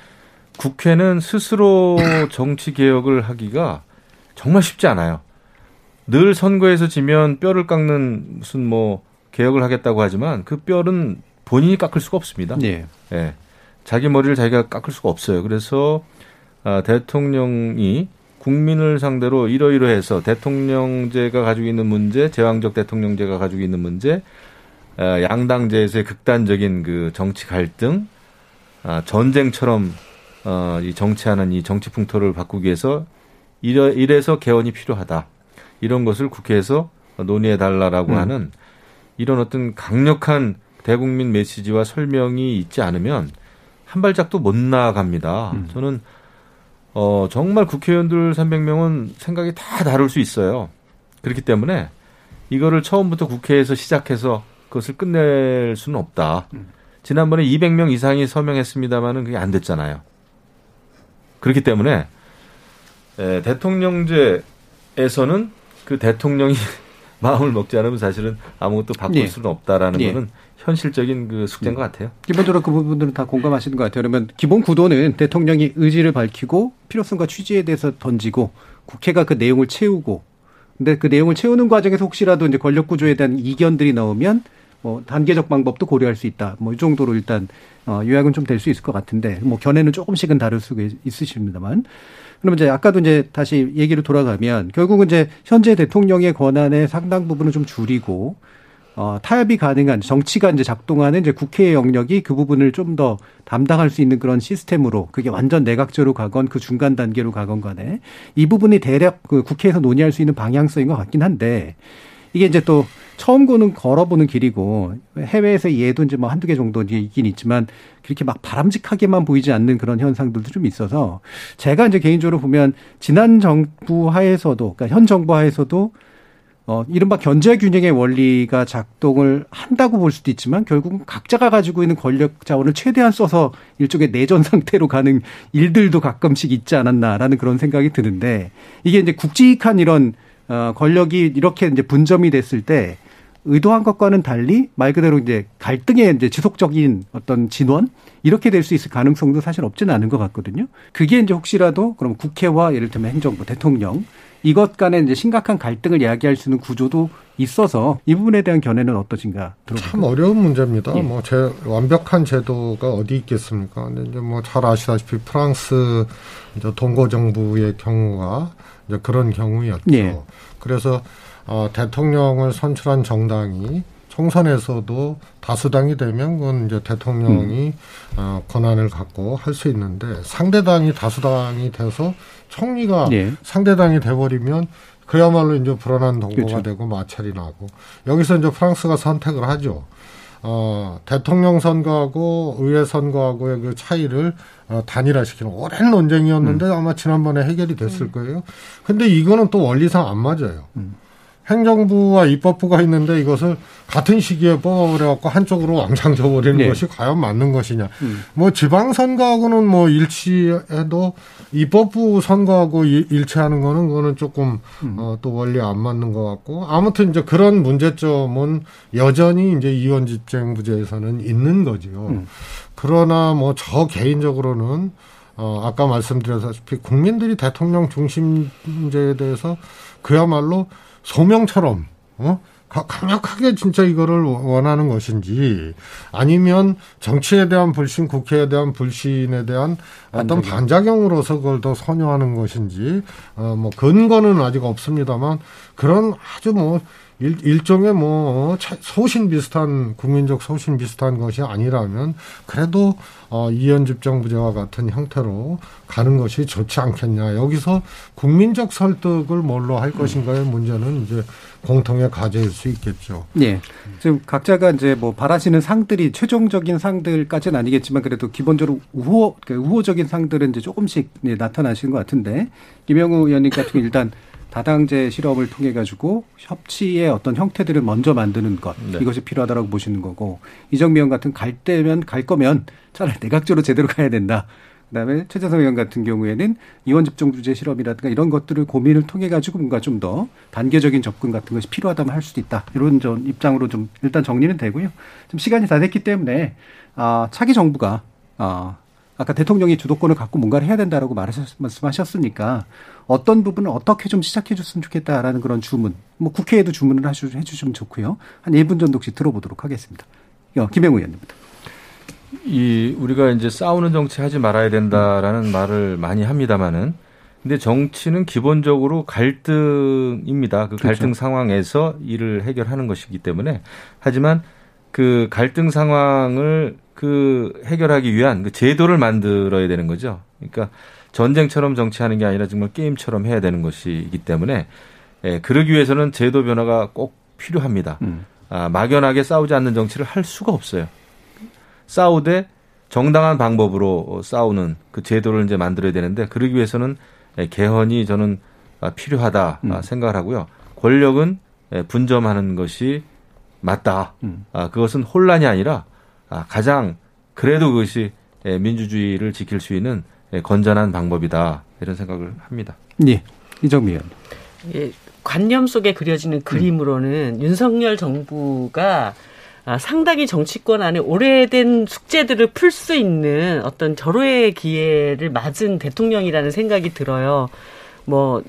국회는 스스로 정치 개혁을 하기가 정말 쉽지 않아요. 늘 선거에서 지면 뼈를 깎는 무슨 뭐 개혁을 하겠다고 하지만 그 뼈는 본인이 깎을 수가 없습니다. 네. 예. 자기 머리를 자기가 깎을 수가 없어요. 그래서 아, 대통령이 국민을 상대로 이러이러해서 대통령제가 가지고 있는 문제, 제왕적 대통령제가 가지고 있는 문제, 아, 양당제에서의 극단적인 그 정치 갈등, 아, 전쟁처럼 어, 이 정치하는 이 정치 풍토를 바꾸기 위해서 이래, 이래서 개헌이 필요하다. 이런 것을 국회에서 논의해 달라라고 음. 하는 이런 어떤 강력한 대국민 메시지와 설명이 있지 않으면 한 발짝도 못 나아갑니다. 음. 저는 어 정말 국회의원들 300명은 생각이 다 다를 수 있어요. 그렇기 때문에 이거를 처음부터 국회에서 시작해서 그것을 끝낼 수는 없다. 음. 지난번에 200명 이상이 서명했습니다마는 그게 안 됐잖아요. 그렇기 때문에 에, 대통령제에서는 그 대통령이 마음을 먹지 않으면 사실은 아무것도 바꿀 예. 수는 없다라는 예. 거는 현실적인 그 숙제인 것 같아요. 기본적으로 그 부분들은 다 공감하시는 것 같아요. 그러면 기본 구도는 대통령이 의지를 밝히고 필요성과 취지에 대해서 던지고 국회가 그 내용을 채우고 근데 그 내용을 채우는 과정에서 혹시라도 이제 권력 구조에 대한 이견들이 나오면 뭐 단계적 방법도 고려할 수 있다. 뭐 이 정도로 일단 어 요약은 좀 될 수 있을 것 같은데 뭐 견해는 조금씩은 다를 수 있으십니다만 그러면 이제 아까도 이제 다시 얘기를 돌아가면 결국은 이제 현재 대통령의 권한의 상당 부분을 좀 줄이고 어, 타협이 가능한 정치가 이제 작동하는 이제 국회의 영역이 그 부분을 좀 더 담당할 수 있는 그런 시스템으로 그게 완전 내각제로 가건 그 중간 단계로 가건 간에 이 부분이 대략 그 국회에서 논의할 수 있는 방향성인 것 같긴 한데 이게 이제 또 처음 고는 걸어보는 길이고 해외에서 얘도 이제 뭐 한두 개 정도 있긴 있지만 그렇게 막 바람직하게만 보이지 않는 그런 현상들도 좀 있어서 제가 이제 개인적으로 보면 지난 정부 하에서도 그러니까 현 정부 하에서도 어, 이른바 견제 균형의 원리가 작동을 한다고 볼 수도 있지만 결국은 각자가 가지고 있는 권력 자원을 최대한 써서 일종의 내전 상태로 가는 일들도 가끔씩 있지 않았나라는 그런 생각이 드는데 이게 이제 굵직한 이런 어, 권력이 이렇게 이제 분점이 됐을 때 의도한 것과는 달리 말 그대로 이제 갈등의 이제 지속적인 어떤 진원 이렇게 될 수 있을 가능성도 사실 없지는 않은 것 같거든요. 그게 이제 혹시라도 그럼 국회와 예를 들면 행정부, 대통령 이것 간에 이제 심각한 갈등을 이야기할 수 있는 구조도 있어서 이 부분에 대한 견해는 어떠신가 들어볼까요? 참 어려운 문제입니다. 예. 뭐 제 완벽한 제도가 어디 있겠습니까? 근데 이제 뭐 잘 아시다시피 프랑스 이제 동거 정부의 경우가 이제 그런 경우였죠. 예. 그래서 어, 대통령을 선출한 정당이 총선에서도 다수당이 되면 그건 이제 대통령이 음. 어, 권한을 갖고 할 수 있는데 상대당이 다수당이 돼서 총리가 네. 상대당이 돼버리면 그야말로 이제 불안한 동거가 그렇죠. 되고 마찰이 나고 여기서 이제 프랑스가 선택을 하죠. 어, 대통령 선거하고 의회 선거하고의 그 차이를 어, 단일화시키는 오랜 논쟁이었는데 음. 아마 지난번에 해결이 됐을 음. 거예요. 근데 이거는 또 원리상 안 맞아요. 음. 행정부와 입법부가 있는데 이것을 같은 시기에 뽑아버려갖고 한쪽으로 왕창 져버리는 네. 것이 과연 맞는 것이냐. 음. 뭐 지방선거하고는 뭐 일치해도 입법부 선거하고 일치하는 거는 그거는 조금 음. 어, 또 원리 안 맞는 것 같고 아무튼 이제 그런 문제점은 여전히 이제 이원집행부제에서는 있는 거지요. 음. 그러나 뭐 저 개인적으로는 어, 아까 말씀드렸다시피 국민들이 대통령 중심제에 대해서 그야말로 소명처럼 어? 강력하게 진짜 이거를 원하는 것인지 아니면 정치에 대한 불신, 국회에 대한 불신에 대한 어떤 반작용으로서 그걸 더 선호하는 것인지 어 뭐 근거는 아직 없습니다만 그런 아주 뭐 일, 일종의 뭐 소신 비슷한 국민적 소신 비슷한 것이 아니라면 그래도 어, 이연집정부제와 같은 형태로 가는 것이 좋지 않겠냐. 여기서 국민적 설득을 뭘로 할 것인가의 문제는 이제 공통의 과제일 수 있겠죠. 예. 지금 각자가 이제 뭐 바라시는 상들이 최종적인 상들까지는 아니겠지만 그래도 기본적으로 우호, 그 우호적인 상들은 이제 조금씩 예, 나타나시는 것 같은데 김영우 의원님 같은 경우 일단 다당제 실험을 통해 가지고 협치의 어떤 형태들을 먼저 만드는 것 네. 이것이 필요하다라고 보시는 거고 이정미 의원 같은 갈 때면 갈 거면 차라리 내각제로 제대로 가야 된다. 그다음에 최재성 의원 같은 경우에는 이원 집중 주제 실험이라든가 이런 것들을 고민을 통해 가지고 뭔가 좀 더 단계적인 접근 같은 것이 필요하다면 할 수도 있다. 이런 좀 입장으로 좀 일단 정리는 되고요. 좀 시간이 다 됐기 때문에 아, 차기 정부가 아, 아까 대통령이 주도권을 갖고 뭔가를 해야 된다라고 말하셨, 말씀하셨으니까 어떤 부분을 어떻게 좀 시작해 줬으면 좋겠다라는 그런 주문, 뭐 국회에도 주문을 하시, 해주시면 좋고요. 한 1분 정도 혹시 들어보도록 하겠습니다. 어, 김영우 의원님부터. 이 우리가 이제 싸우는 정치 하지 말아야 된다라는 음. 말을 많이 합니다마는 근데 정치는 기본적으로 갈등입니다. 그 그렇죠. 갈등 상황에서 일을 해결하는 것이기 때문에 하지만 그 갈등 상황을 그 해결하기 위한 그 제도를 만들어야 되는 거죠. 그러니까 전쟁처럼 정치하는 게 아니라 정말 게임처럼 해야 되는 것이기 때문에 예, 그러기 위해서는 제도 변화가 꼭 필요합니다. 음. 아, 막연하게 싸우지 않는 정치를 할 수가 없어요. 싸우되 정당한 방법으로 싸우는 그 제도를 이제 만들어야 되는데 그러기 위해서는 예, 개헌이 저는 아, 필요하다 음. 생각을 하고요. 권력은 예, 분점하는 것이 맞다. 음. 아, 그것은 혼란이 아니라 아, 가장 그래도 그것이 예, 민주주의를 지킬 수 있는 건전한 방법이다 이런 생각을 합니다. 예, 이정미 의원. 예, 관념 속에 그려지는 그림으로는 음. 윤석열 정부가 아, 상당히 정치권 안에 오래된 숙제들을 풀 수 있는 어떤 절호의 기회를 맞은 대통령이라는 생각이 들어요. 뭐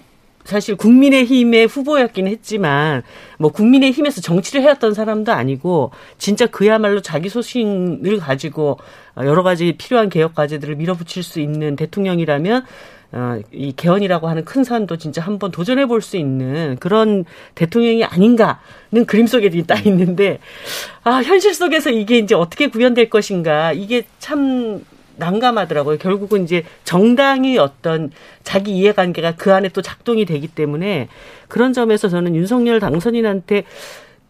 사실 국민의힘의 후보였긴 했지만 뭐 국민의힘에서 정치를 해왔던 사람도 아니고 진짜 그야말로 자기 소신을 가지고 여러 가지 필요한 개혁 과제들을 밀어붙일 수 있는 대통령이라면 어, 이 개헌이라고 하는 큰 산도 진짜 한번 도전해 볼 수 있는 그런 대통령이 아닌가는 그림 속에 따 있는데, 아, 현실 속에서 이게 이제 어떻게 구현될 것인가, 이게 참 난감하더라고요. 결국은 이제 정당이 어떤 자기 이해관계가 그 안에 또 작동이 되기 때문에 그런 점에서 저는 윤석열 당선인한테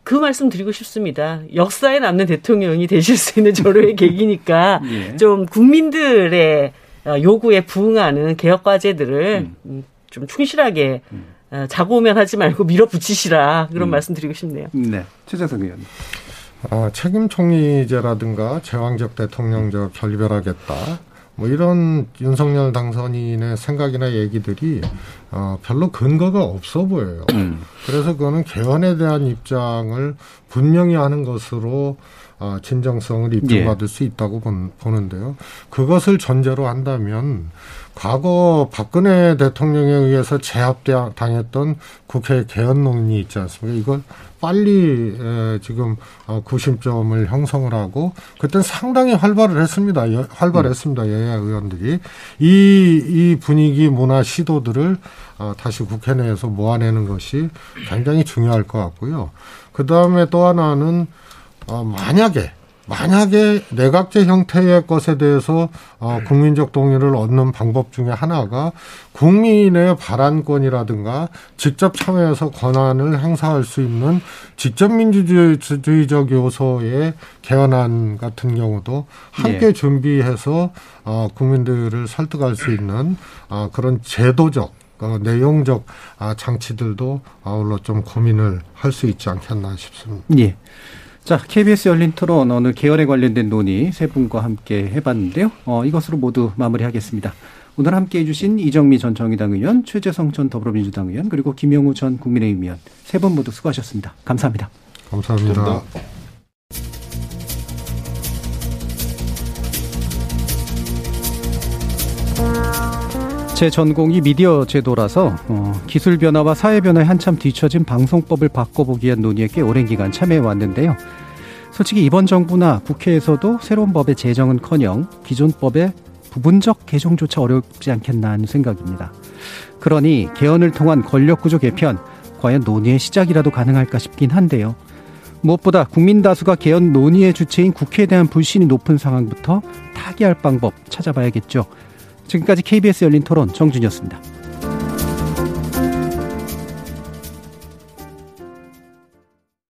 그 말씀 드리고 싶습니다. 역사에 남는 대통령이 되실 수 있는 절호의 계기니까 예. 좀 국민들의 어, 요구에 부응하는 개혁 과제들을 음. 좀 충실하게 음. 어, 자고 오면 하지 말고 밀어붙이시라 그런 음. 말씀 드리고 싶네요. 네. 최재성 의원. 아, 책임 총리제라든가 제왕적 대통령적 결별하겠다. 뭐 이런 윤석열 당선인의 생각이나 얘기들이 어, 별로 근거가 없어 보여요. 음. 그래서 그거는 개헌에 대한 입장을 분명히 하는 것으로 어, 진정성을 입증받을 예. 수 있다고 본, 보는데요. 그것을 전제로 한다면 과거 박근혜 대통령에 의해서 제압당했던 국회 개헌 논의 있지 않습니까? 이걸 빨리 에, 지금 어, 구심점을 형성을 하고 그때 상당히 활발을 했습니다. 여, 활발했습니다. 음. 여야 의원들이 이, 이 분위기 문화 시도들을 어, 다시 국회 내에서 모아내는 것이 굉장히 중요할 것 같고요. 그 다음에 또 하나는 어, 만약에 만약에 내각제 형태의 것에 대해서 어, 국민적 동의를 얻는 방법 중에 하나가 국민의 발안권이라든가 직접 참여해서 권한을 행사할 수 있는 직접 민주주의적 요소의 개헌안 같은 경우도 함께 네. 준비해서 어, 국민들을 설득할 수 있는 어, 그런 제도적 어, 내용적 아, 장치들도 아울러 좀 고민을 할 수 있지 않겠나 싶습니다. 예. 자, KBS 열린 토론 오늘 개헌에 관련된 논의 세 분과 함께 해봤는데요. 어, 이것으로 모두 마무리하겠습니다. 오늘 함께 해 주신 이정미 전 정의당 의원, 최재성 전 더불어민주당 의원, 그리고 김영우 전 국민의힘 의원 세 분 모두 수고하셨습니다. 감사합니다. 감사합니다. 감사합니다. 제 전공이 미디어 제도라서 어, 기술 변화와 사회 변화에 한참 뒤처진 방송법을 바꿔보기 위한 논의에 꽤 오랜 기간 참여해 왔는데요. 솔직히 이번 정부나 국회에서도 새로운 법의 제정은커녕 기존 법의 부분적 개정조차 어렵지 않겠나 하는 생각입니다. 그러니 개헌을 통한 권력구조 개편 과연 논의의 시작이라도 가능할까 싶긴 한데요. 무엇보다 국민 다수가 개헌 논의의 주체인 국회에 대한 불신이 높은 상황부터 타개할 방법 찾아봐야겠죠. 지금까지 KBS 열린 토론 정준이었습니다.